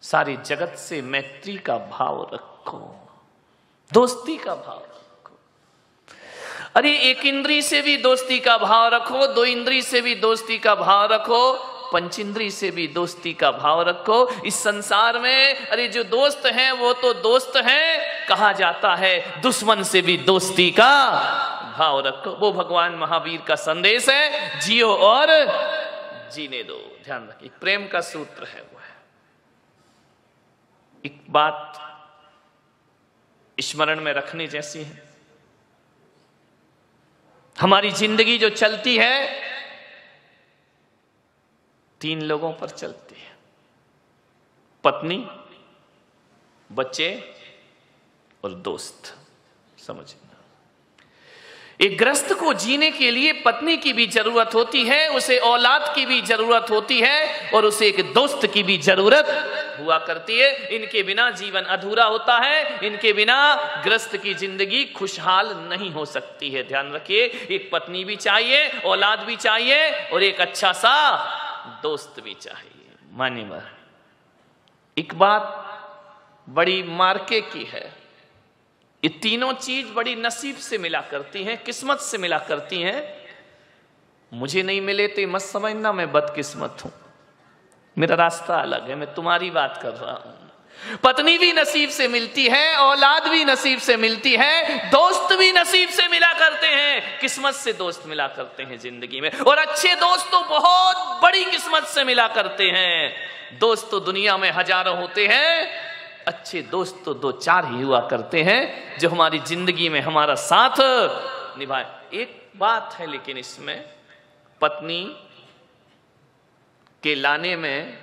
सारे जगत से मैत्री का भाव रखो, दोस्ती का भाव रखो। अरे, एक इंद्री से भी दोस्ती का भाव रखो, दो इंद्री से भी दोस्ती का भाव रखो पंचिंद्री से भी दोस्ती का भाव रखो। इस संसार में, अरे जो दोस्त हैं, वो तो दोस्त हैं, कहा जाता है, दुश्मन से भी दोस्ती का भाव रखो। वो भगवान महावीर का संदेश है, जियो और जीने दो। ध्यान रखिए, प्रेम का सूत्र है वो है। एक बात स्मरण में रखने जैसी है। हमारी ज़िंदगी जो चलती है तीन लोगों पर चलती है। पत्नी, बच्चे और दोस्त। समझना एक ग्रस्त को जीने के लिए पत्नी की भी ज़रूरत होती है, उसे औलाद की भी ज़रूरत होती है और उसे एक दोस्त की भी ज़रूरत हुआ करती है। इनके बिना जीवन अधूरा होता है, इनके बिना ग्रस्त की ज़िंदगी खुशहाल नहीं हो सकती है। ध्यान रखिए, एक पत्नी भी चाहिए, औलाद भी चाहिए और एक अच्छा सा दोस्त भी चाहिए। मान्यवर, एक बात बड़ी मार्के की है। ये तीनों चीज़ बड़ी नसीब से मिला करती हैं, किस्मत से मिला करती हैं। मुझे नहीं मिले तो मत समझना मैं बदकिस्मत हूँ। मेरा रास्ता अलग है, मैं तुम्हारी बात कर रहा हूँ। पत्नी भी नसीब से मिलती है, औलाद भी नसीब से मिलती है, दोस्त भी नसीब से मिला करते हैं, किस्मत से दोस्त मिला करते हैं ज़िंदगी में। और अच्छे दोस्त तो बहुत बड़ी किस्मत से मिला करते हैं। दोस्त तो दुनिया में हज़ारों होते हैं, अच्छे दोस्त तो दो चार ही हुआ करते हैं, जो हमारी ज़िंदगी में हमारा साथ निभाए। एक बात है लेकिन इसमें, पत्नी के लाने में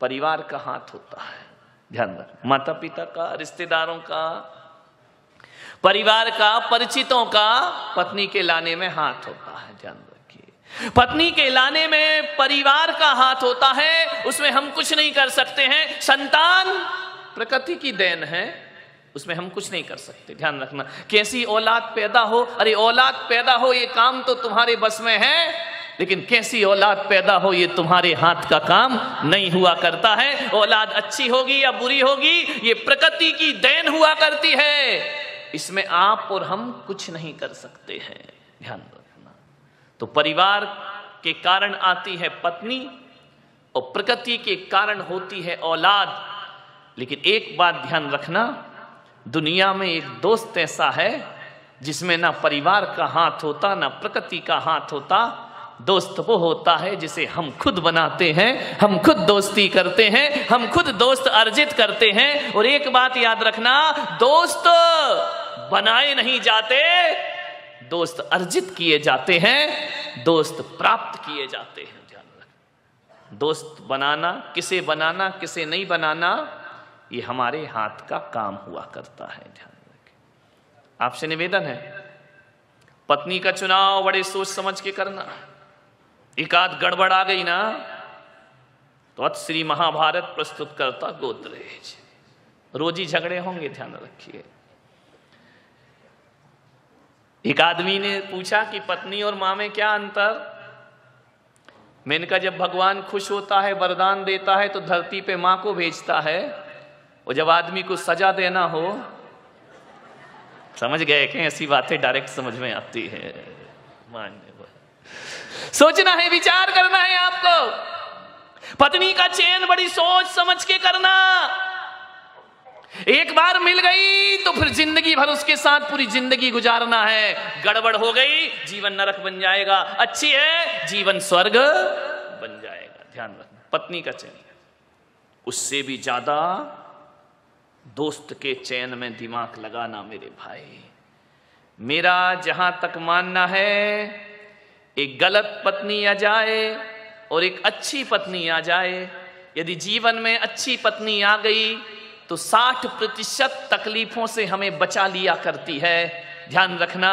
परिवार का हाथ होता है। ध्यान रख। माता पिता का, रिश्तेदारों का, परिवार का, परिचितों का, पत्नी के लाने में हाथ होता है, ध्यान रखिए। पत्नी के लाने में परिवार का हाथ होता है, उसमें हम कुछ नहीं कर सकते हैं। संतान प्रकृति की देन है, उसमें हम कुछ नहीं कर सकते, ध्यान रखना। कैसी औलाद पैदा हो, अरे औलाद पैदा हो, ये काम तो तुम्हारे बस में है। लेकिन कैसी औलाद पैदा हो ये तुम्हारे हाथ का काम नहीं हुआ करता है। औलाद अच्छी होगी या बुरी होगी, ये प्रकृति की देन हुआ करती है। इसमें आप और हम कुछ नहीं कर सकते हैं। ध्यान रखना। तो परिवार के कारण आती है पत्नी और प्रकृति के कारण होती है औलाद। लेकिन एक बात ध्यान रखना, दुनिया में एक दोस्त ऐसा है जिसमें ना परिवार का हाथ होता, ना प्रकृति का हाथ होता दोस्त वो होता है जिसे हम खुद बनाते हैं, हम खुद दोस्ती करते हैं, हम खुद दोस्त अर्जित करते हैं। और एक बात याद रखना, दोस्त बनाए नहीं जाते, दोस्त अर्जित किए जाते हैं, दोस्त प्राप्त किए जाते हैं। दोस्त बनाना, किसे बनाना, किसे नहीं बनाना, ये हमारे हाथ का काम हुआ करता है। ध्यान रखें। आपसे निवेदन है, पत्नी का चुनाव बड़े सोच समझ के करना। एक आध गड़बड़ आ गई ना तो अत श्री महाभारत प्रस्तुत करता गोदरेज। रोजी झगड़े होंगे, ध्यान रखिए। एक आदमी ने पूछा कि पत्नी और माँ में क्या अंतर? मैंने कहा जब भगवान खुश होता है, वरदान देता है तो धरती पे माँ को भेजता है, और जब आदमी को सजा देना हो, समझ गए कि ऐसी बातें डायरेक्ट समझ में आती है। मान्य। सोचना है, विचार करना है आपको। पत्नी का चयन बड़ी सोच समझ के करना। एक बार मिल गई तो फिर ज़िंदगी भर उसके साथ पूरी ज़िंदगी गुजारना है। गड़बड़ हो गई, जीवन नरक बन जाएगा। अच्छी है, जीवन स्वर्ग बन जाएगा। ध्यान रखना, पत्नी का चयन उससे भी ज़्यादा दोस्त के चयन में दिमाग लगाना मेरे भाई। मेरा जहाँ तक मानना है एक गलत पत्नी आ जाए और एक अच्छी पत्नी आ जाए। यदि जीवन में अच्छी पत्नी आ गई तो 60 प्रतिशत तकलीफों से हमें बचा लिया करती है। ध्यान रखना,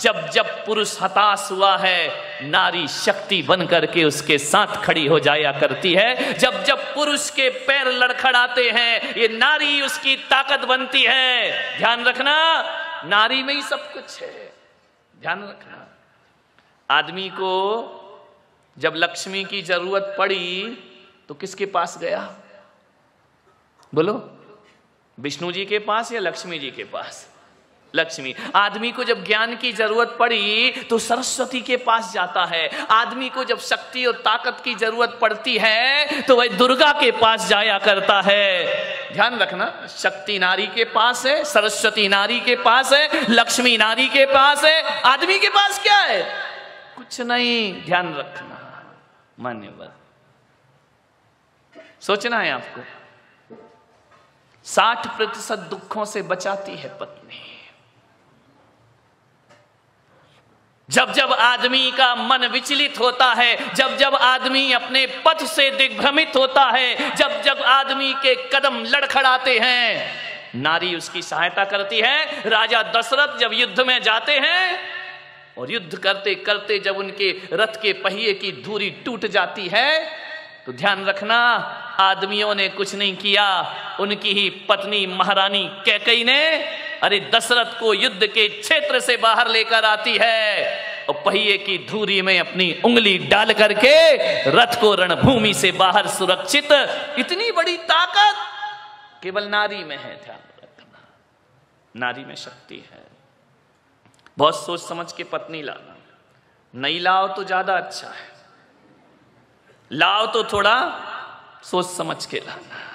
जब जब पुरुष हताश हुआ है, नारी शक्ति बन करके उसके साथ खड़ी हो जाया करती है। जब जब पुरुष के पैर लड़खड़ाते हैं, ये नारी उसकी ताकत बनती है। ध्यान रखना, नारी में ही सब कुछ है। ध्यान रखना। आदमी को जब लक्ष्मी की ज़रूरत पड़ी तो किसके पास गया? बोलो। विष्णु जी के पास या लक्ष्मी जी के पास? लक्ष्मी। आदमी को जब ज्ञान की ज़रूरत पड़ी तो सरस्वती के पास जाता है। आदमी को जब शक्ति और ताकत की ज़रूरत पड़ती है तो वह दुर्गा के पास जाया करता है। ध्यान रखना, शक्ति नारी के पास है, सरस्वती नारी के पास है, लक्ष्मी नारी के पास है। आदमी के पास क्या है? कुछ नहीं। ध्यान रखना, मान्यवर। सोचना है आपको, साठ प्रतिशत दुखों से बचाती है पत्नी। जब जब आदमी का मन विचलित होता है, जब जब आदमी अपने पथ से दिग्भ्रमित होता है, जब जब आदमी के कदम लड़खड़ाते हैं, नारी उसकी सहायता करती है। राजा दशरथ जब युद्ध में जाते हैं और युद्ध करते करते जब उनके रथ के पहिए की धूरी टूट जाती है तो ध्यान रखना, आदमियों ने कुछ नहीं किया। उनकी ही पत्नी महारानी कैकई ने, अरे दशरथ को युद्ध के क्षेत्र से बाहर लेकर आती है और पहिए की धूरी में अपनी उंगली डाल करके रथ को रणभूमि से बाहर सुरक्षित। इतनी बड़ी ताकत! केवल नारी में है ध्यान रखना। नारी में शक्ति है। बहुत सोच समझ के पत्नी लाना। नहीं लाओ तो ज़्यादा अच्छा है। लाओ तो थोड़ा सोच समझ के लाना।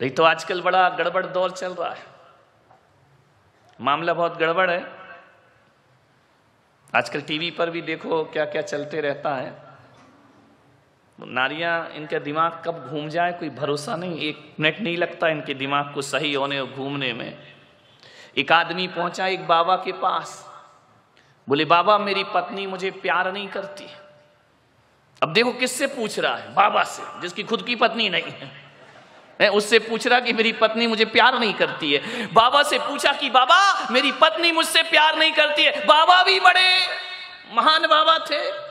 नहीं तो आजकल बड़ा गड़बड़ दौर चल रहा है। मामला बहुत गड़बड़ है। आजकल टीवी पर भी देखो क्या क्या चलते रहता है। नारियाँ इनका दिमाग कब घूम जाए, कोई भरोसा नहीं। एक मिनट नहीं लगता इनके दिमाग को सही होने और घूमने में। एक आदमी पहुँचा एक बाबा के पास। बोले, बाबा, मेरी पत्नी मुझे प्यार नहीं करती अब देखो किससे पूछ रहा है? बाबा से, जिसकी खुद की पत्नी नहीं है। है उससे पूछ रहा कि मेरी पत्नी मुझे प्यार नहीं करती है। बाबा से पूछा कि, बाबा, मेरी पत्नी मुझसे प्यार नहीं करती है। बाबा भी बड़े महान बाबा थे।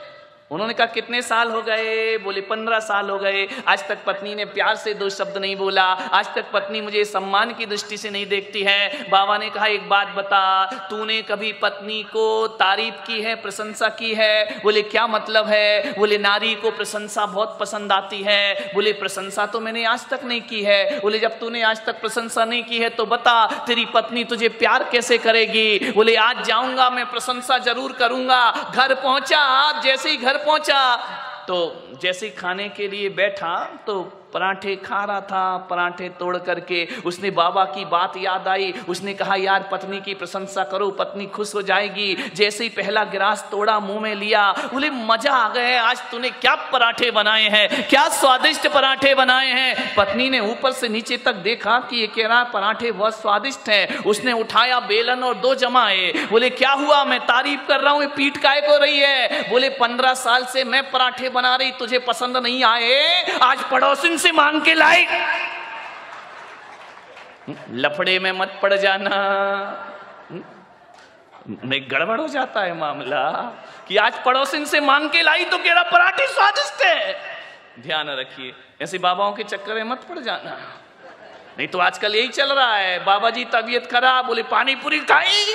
उन्होंने कहा, कितने साल हो गए? बोले, पंद्रह साल हो गए। आज तक पत्नी ने प्यार से दो शब्द नहीं बोला। आज तक पत्नी मुझे सम्मान की दृष्टि से नहीं देखती है। बाबा ने कहा, एक बात बता, तूने कभी पत्नी को तारीफ़ की है, प्रशंसा की है? बोले, क्या मतलब है? बोले, नारी को प्रशंसा बहुत पसंद आती है। बोले, प्रशंसा तो मैंने आज तक नहीं की है। बोले, जब तूने आज तक प्रशंसा नहीं की है तो बता, तेरी पत्नी तुझे प्यार कैसे करेगी? बोले, आज जाऊँगा, मैं प्रशंसा ज़रूर करूँगा। घर पहुँचा जैसे ही घर घर पहुँचा तो जैसे खाने के लिए बैठा तो पराठे खा रहा था, पराठे तोड़ करके उसने बाबा की बात याद आई। उसने कहा, यार, पत्नी की प्रशंसा करो, पत्नी खुश हो जाएगी। जैसे ही पहला गिलास तोड़ा, मुँह में लिया, बोले, मज़ा आ गए आज तूने क्या पराठे बनाए हैं? क्या स्वादिष्ट पराठे बनाए हैं? पत्नी ने ऊपर से नीचे तक देखा कि ये कह रहा पराठे बहुत स्वादिष्ट है। उसने उठाया बेलन और दो जमाए। बोले, क्या हुआ? मैं तारीफ़ कर रहा हूँ पीठ काय को रही है। बोले, पंद्रह साल से मैं पराठे बना रही, तुझे पसंद नहीं आए? आज पड़ोसिन से मांग के लाए लफड़े में मत पड़ जाना। नहीं गड़बड़ हो जाता है मामला कि आज पड़ोसिन से मांग के लाई तो केरा पराठी स्वादिष्ट है। ध्यान रखिए, ऐसे बाबाओं के चक्कर में मत पड़ जाना। नहीं तो आजकल यही चल रहा है बाबा जी तबीयत खराब, बोले पानी पूरी खाई।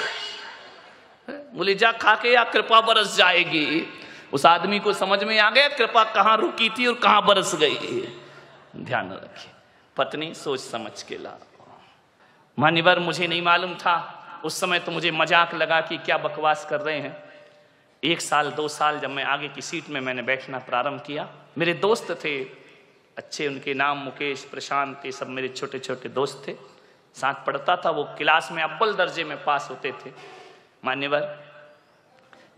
बोले जा खा के या कृपा बरस जाएगी। उस आदमी को समझ में आ गया, कृपा कहाँ रुकी थी और कहाँ बरस गई ध्यान रखिए पत्नी सोच समझ के ला। मान्यवर मुझे नहीं मालूम था। उस समय तो मुझे मज़ाक लगा कि क्या बकवास कर रहे हैं। एक साल, दो साल जब मैं आगे की सीट में मैंने बैठना प्रारंभ किया। मेरे दोस्त थे। अच्छे उनके नाम मुकेश, प्रशांत, ये सब मेरे छोटे छोटे दोस्त थे। साथ पढ़ता था। वो क्लास में अव्वल दर्जे में पास होते थे। मान्यवर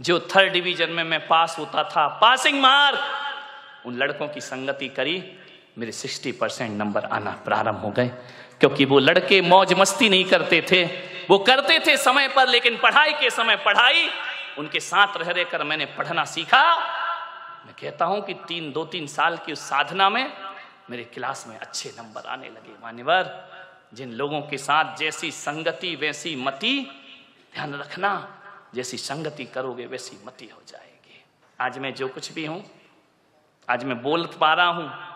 जो थर्ड डिवीज़न में मैं पास होता था। Passing mark! उन लड़कों की संगति करी। मेरे सिक्सटी परसेंट नंबर आना प्रारंभ हो गए। क्योंकि वो लड़के मौज मस्ती नहीं करते थे। वो करते थे समय पर, लेकिन पढ़ाई के समय पढ़ाई। उनके साथ रह रहकर मैंने पढ़ना सीखा। मैं कहता हूँ कि तीन, दो, तीन साल की उस साधना में मेरे क्लास में अच्छे नंबर आने लगे, मान्यवर। जिन लोगों के साथ जैसी संगति, वैसी मति, ध्यान रखना, जैसी संगति करोगे, वैसी मति हो जाएगी। आज मैं जो कुछ भी हूँ, आज मैं बोल पा रहा हूँ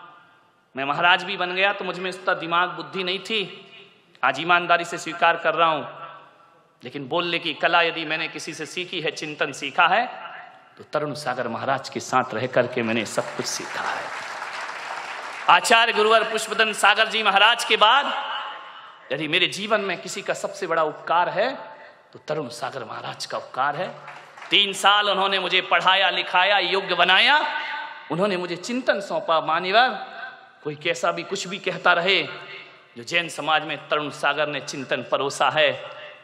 मैं महाराज भी बन गया तो मुझमें उसका दिमाग बुद्धि नहीं थी। आज ईमानदारी से स्वीकार कर रहा हूँ। लेकिन बोलने की कला यदि मैंने किसी से सीखी है, चिंतन सीखा है तो तरुण सागर महाराज के साथ रह करके मैंने सब कुछ सीखा है। आचार्य गुरुवर पुष्पदन सागर जी महाराज के बाद यदि मेरे जीवन में किसी का सबसे बड़ा उपकार है तो तरुण सागर महाराज का उपकार है। तीन साल उन्होंने मुझे पढ़ाया, लिखाया, योग्य बनाया। उन्होंने मुझे चिंतन सौंपा, मान्यवर। कोई कैसा भी कुछ भी कहता रहे, जो जैन समाज में तरुण सागर ने चिंतन परोसा है,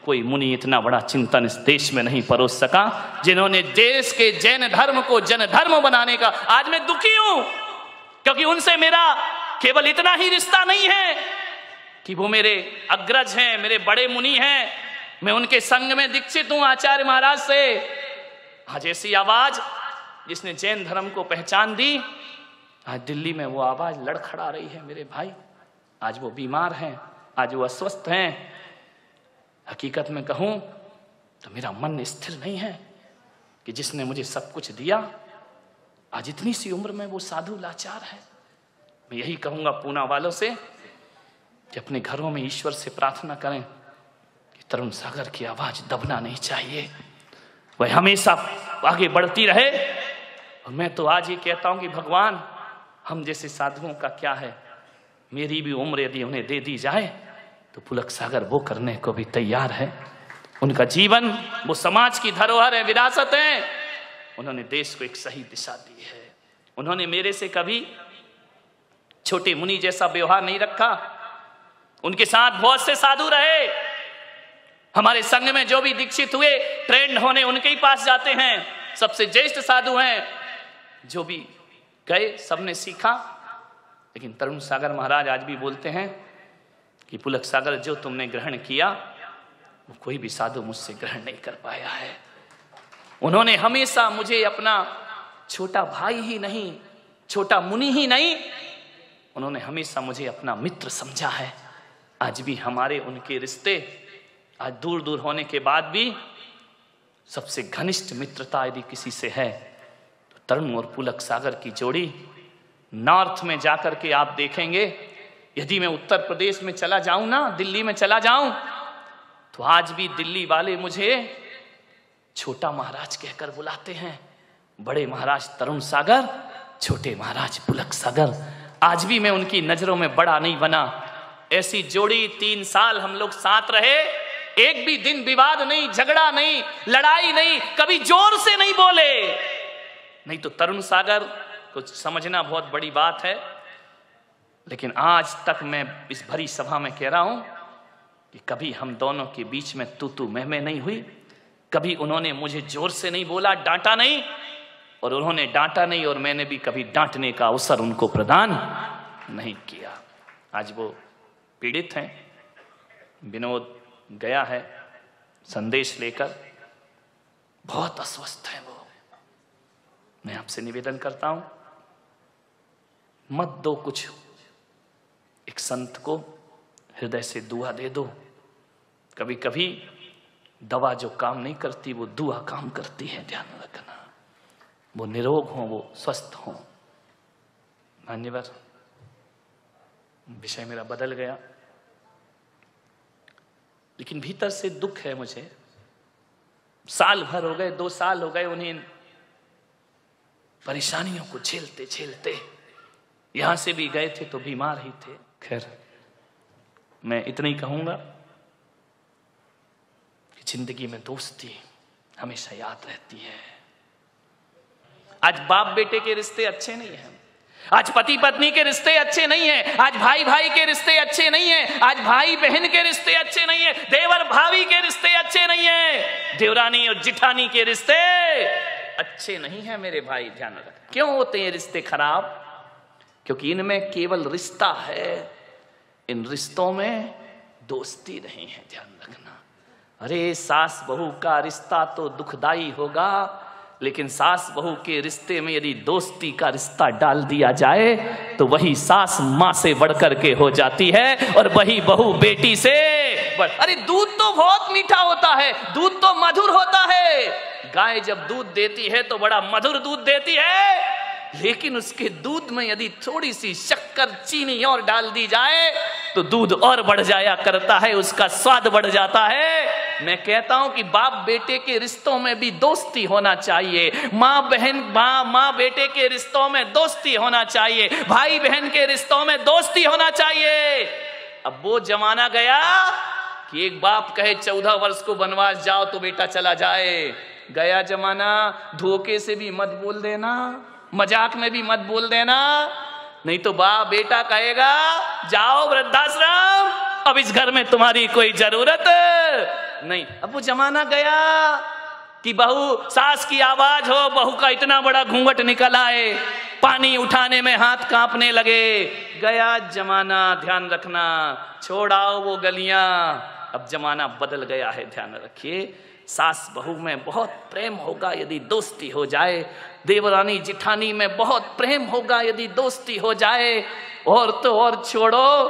कोई मुनि इतना बड़ा चिंतन इस देश में नहीं परोस सका, जिन्होंने देश के जैन धर्म को जन धर्म बनाने का, आज मैं दुखी हूँ, क्योंकि उनसे मेरा केवल इतना ही रिश्ता नहीं है, कि वो मेरे अग्रज हैं, मेरे बड़े मुनि हैं, मैं उनके संग में दीक्षित हूँ आचार्य महाराज से। आज ऐसी आवाज़ जिसने जैन धर्म को पहचान दी आज दिल्ली में वो आवाज़ लड़खड़ा रही है मेरे भाई। आज वो बीमार हैं, आज वो अस्वस्थ हैं। हकीकत में कहूँ तो मेरा मन स्थिर नहीं है कि जिसने मुझे सब कुछ दिया, आज इतनी सी उम्र में वो साधु लाचार है। मैं यही कहूँगा पूना वालों से कि अपने घरों में ईश्वर से प्रार्थना करें कि तरुण सागर की आवाज़ दबना नहीं चाहिए। वह हमेशा आगे बढ़ती रहे। और मैं तो आज ही कहता हूँ कि भगवान हम जैसे साधुओं का क्या है? मेरी भी उम्र यदि उन्हें दे दी जाए तो पुलक सागर वो करने को भी तैयार है। उनका जीवन, वो समाज की धरोहर है, विरासत है। उन्होंने देश को एक सही दिशा दी है। उन्होंने मेरे से कभी छोटे मुनि जैसा व्यवहार नहीं रखा। उनके साथ बहुत से साधु रहे। हमारे संघ में जो भी दीक्षित हुए ट्रेंड होने उनके ही पास जाते हैं। सबसे ज्येष्ठ साधु हैं। जो भी गए, सबने सीखा। लेकिन तरुण सागर महाराज आज भी बोलते हैं कि पुलक सागर, जो तुमने ग्रहण किया, वो कोई भी साधु मुझसे ग्रहण नहीं कर पाया है। उन्होंने हमेशा मुझे अपना छोटा भाई ही नहीं, छोटा मुनि ही नहीं, उन्होंने हमेशा मुझे अपना मित्र समझा है। आज भी हमारे उनके रिश्ते, आज दूर दूर होने के बाद भी सबसे घनिष्ठ मित्रता यदि किसी से है तरुण और पुलक सागर की जोड़ी नॉर्थ में जाकर के आप देखेंगे, यदि मैं उत्तर प्रदेश में चला जाऊँ ना, दिल्ली में चला जाऊँ तो आज भी दिल्ली वाले मुझे छोटा महाराज कहकर बुलाते हैं। बड़े महाराज तरुण सागर, छोटे महाराज पुलक सागर, आज भी मैं उनकी नज़रों में बड़ा नहीं बना। ऐसी जोड़ी तीन साल हम लोग साथ रहे, एक भी दिन विवाद नहीं, झगड़ा नहीं, लड़ाई नहीं, कभी ज़ोर से नहीं बोले। नहीं तो तरुण सागर को समझना बहुत बड़ी बात है, लेकिन आज तक मैं इस भरी सभा में कह रहा हूँ कि कभी हम दोनों के बीच में तू तू मैं नहीं हुई, कभी उन्होंने मुझे ज़ोर से नहीं बोला, डांटा नहीं, और उन्होंने डांटा नहीं, और मैंने भी कभी डांटने का अवसर उनको प्रदान नहीं किया। आज वो पीड़ित हैं, विनोद गया है, संदेश लेकर, बहुत अस्वस्थ है वो। मैं आपसे निवेदन करता हूँ, मत दो कुछ। एक संत को हृदय से दुआ दे दो। कभी कभी दवा जो काम नहीं करती, वो दुआ काम करती है, ध्यान रखना। वो निरोग हो, वो स्वस्थ हो। मान्यवर, विषय मेरा बदल गया। लेकिन भीतर से दुख है मुझे। साल भर हो गए, दो साल हो गए उन्हें परेशानियों को झेलते झेलते यहाँ से भी गए थे तो बीमार ही थे। खैर, मैं इतना ही कहूँगा कि ज़िंदगी में दोस्ती हमेशा याद रहती है। आज बाप बेटे के रिश्ते अच्छे नहीं हैं। आज पति पत्नी के रिश्ते अच्छे नहीं है। आज भाई भाई के रिश्ते अच्छे नहीं है। आज भाई बहन के रिश्ते अच्छे नहीं है। देवर भाभी के रिश्ते अच्छे नहीं है। देवरानी और जिठानी के रिश्ते अच्छे नहीं हैं मेरे भाई, ध्यान रख। क्यों होते हैं रिश्ते खराब? क्योंकि इनमें केवल रिश्ता है। इन रिश्तों में दोस्ती नहीं है, ध्यान रखना। अरे, सास बहू का रिश्ता तो दुखदाई होगा, लेकिन सास बहू के रिश्ते में यदि दोस्ती का रिश्ता डाल दिया जाए तो वही सास माँ से बढ़कर के हो जाती है और वही बहू बेटी से अरे, दूध तो बहुत मीठा होता है, दूध तो मधुर होता है। गाय जब दूध देती है तो बड़ा मधुर दूध देती है। लेकिन उसके दूध में यदि थोड़ी सी शक्कर, चीनी और डाल दी जाए तो दूध और बढ़ जाया करता है, उसका स्वाद बढ़ जाता है। मैं कहता हूँ कि बाप बेटे के रिश्तों में भी दोस्ती होना चाहिए। माँ बहन, माँ माँ बेटे के रिश्तों में दोस्ती होना चाहिए। भाई बहन के रिश्तों में दोस्ती होना चाहिए। अब वो जमाना गया कि एक बाप कहे, चौदह वर्ष को बनवास जाओ तो बेटा चला जाए। गया जमाना, धोखे से भी मत बोल देना, मज़ाक में भी मत बोल देना, नहीं तो बा बेटा कहेगा, जाओ वृद्धाश्रम, अब इस घर में तुम्हारी कोई ज़रूरत नहीं। अब वो जमाना गया कि बहू, सास की आवाज़ हो, बहू का इतना बड़ा घूंघट निकल आए, पानी उठाने में हाथ कांपने लगे। गया जमाना, ध्यान रखना छोड़ाओ वो गलियाँ। अब जमाना बदल गया है, ध्यान रखिए। सास बहू में बहुत प्रेम होगा यदि दोस्ती हो जाए। देवरानी जिठानी में बहुत प्रेम होगा यदि दोस्ती हो जाए। और तो और छोड़ो,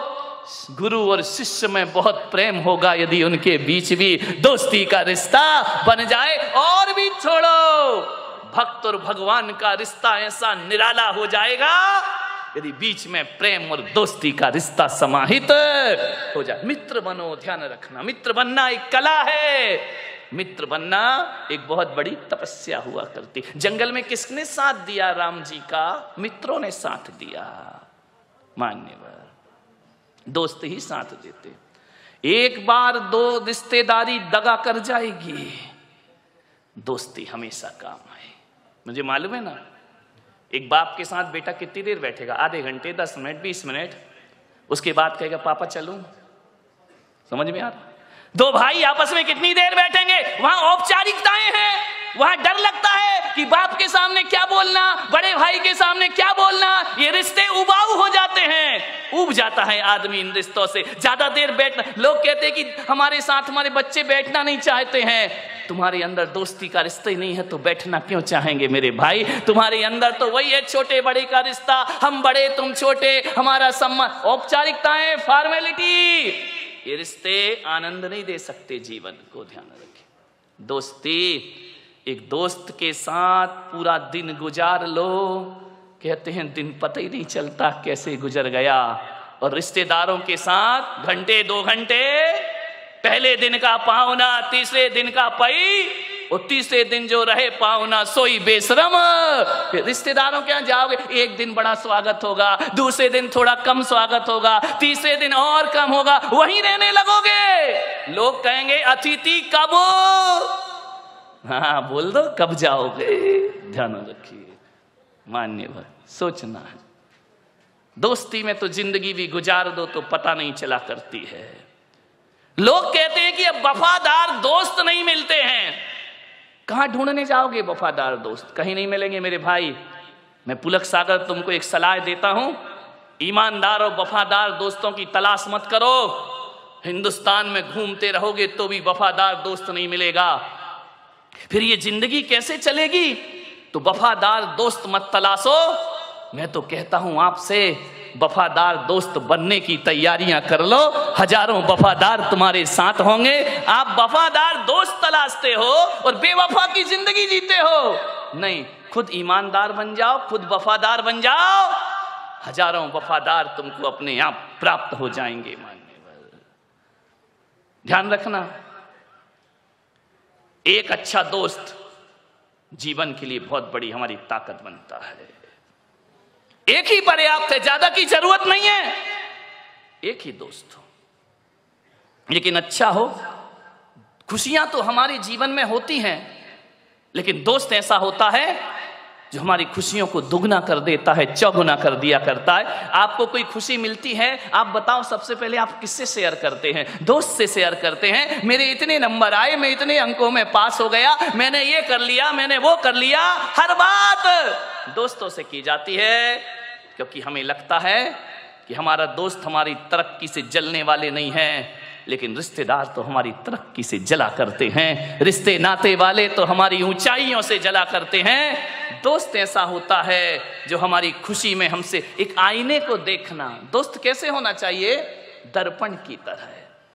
गुरु और शिष्य में बहुत प्रेम होगा यदि उनके बीच भी दोस्ती का रिश्ता बन जाए। और भी छोड़ो, भक्त और भगवान का रिश्ता ऐसा निराला हो जाएगा यदि बीच में प्रेम और दोस्ती का रिश्ता समाहित हो जाए। मित्र बनो, ध्यान रखना। मित्र बनना एक कला है। मित्र बनना एक बहुत बड़ी तपस्या हुआ करती। जंगल में किसने साथ दिया? राम जी का मित्रों ने साथ दिया। मान्यवर। दोस्त ही साथ देते। एक बार दो रिश्तेदारी दगा कर जाएगी। दोस्ती हमेशा काम आए। मुझे मालूम है ना? एक बाप के साथ बेटा कितनी देर बैठेगा? आधे घंटे, दस मिनट, बीस मिनट। उसके बाद कहेगा, पापा, चलूँ। समझ में आ रहा दो भाई आपस में कितनी देर बैठेंगे? वहाँ औपचारिकताएँ हैं। वहाँ डर लगता है कि बाप के सामने क्या बोलना, बड़े भाई के सामने क्या बोलना, ये रिश्ते उबाऊ हो जाते हैं। उब जाता है आदमी इन रिश्तों से। ज़्यादा देर बैठना लोग कहते हैं कि हमारे साथ हमारे बच्चे बैठना नहीं चाहते हैं। तुम्हारे अंदर दोस्ती का रिश्ता ही नहीं है तो बैठना क्यों चाहेंगे मेरे भाई? तुम्हारे अंदर तो वही है, छोटे बड़े का रिश्ता। हम बड़े, तुम छोटे। हमारा सम्मान औपचारिकताएँ फॉर्मेलिटी ये रिश्ते आनंद नहीं दे सकते जीवन, को ध्यान रखें। दोस्ती, एक दोस्त के साथ पूरा दिन गुजार लो। कहते हैं, दिन पता ही नहीं चलता कैसे गुजर गया। और रिश्तेदारों के साथ घंटे, दो घंटे, पहले दिन का पावना, तीसरे दिन का पई और तीसरे दिन जो रहे पावना सोई बेशरम रिश्तेदारों के यहाँ जाओगे, एक दिन बड़ा स्वागत होगा, दूसरे दिन थोड़ा कम स्वागत होगा, तीसरे दिन और कम होगा, वहीं रहने लगोगे। लोग कहेंगे, अतिथि कब हाँ? बोल दो, कब जाओगे? ध्यान रखिए, मान्य भाई सोचना है। दोस्ती में तो ज़िंदगी भी गुजार दो तो पता नहीं चला करती है। लोग कहते हैं कि अब वफादार दोस्त नहीं मिलते हैं। कहाँ ढूँढने जाओगे, वफादार दोस्त? कहीं नहीं मिलेंगे मेरे भाई। मैं पुलक सागर तुमको एक सलाह देता हूँ। ईमानदार और वफादार दोस्तों की तलाश मत करो। हिंदुस्तान में घूमते रहोगे तो भी वफादार दोस्त नहीं मिलेगा। फिर ये ज़िंदगी कैसे चलेगी? तो वफादार दोस्त मत तलाशो। मैं तो कहता हूँ आपसे वफादार दोस्त बनने की तैयारियाँ कर लो। हज़ारों वफादार तुम्हारे साथ होंगे। आप वफादार दोस्त तलाशते हो और बेवफा की ज़िंदगी जीते हो। नहीं, खुद ईमानदार बन जाओ, खुद वफादार बन जाओ। हज़ारों वफादार तुमको अपने आप प्राप्त हो जाएँगे, मानने ध्यान रखना, एक अच्छा दोस्त जीवन के लिए बहुत बड़ी हमारी ताकत बनता है। एक ही पर्याप्त है ज़्यादा की ज़रूरत नहीं है। एक ही दोस्त हो। लेकिन अच्छा हो, खुशियाँ तो हमारे जीवन में होती हैं, लेकिन दोस्त ऐसा होता है जो हमारी खुशियों को दुगना कर देता है, चौगुना कर दिया करता है। आपको कोई खुशी मिलती है? आप बताओ, सबसे पहले आप किससे शेयर करते हैं? दोस्त से शेयर करते हैं? मेरे इतने नंबर आए, मैं इतने अंकों में पास हो गया, मैंने ये कर लिया, मैंने वो कर लिया, हर बात दोस्तों से की जाती है। क्योंकि हमें लगता है कि हमारा दोस्त हमारी तरक्की से जलने वाले नहीं हैं, लेकिन रिश्तेदार तो हमारी तरक्की से जला करते हैं। रिश्ते नाते वाले तो हमारी ऊंचाइयों से जला करते हैं। दोस्त ऐसा होता है जो हमारी खुशी में हमसे एक आईने को देखना। दोस्त कैसे होना चाहिए? दर्पण की तरह।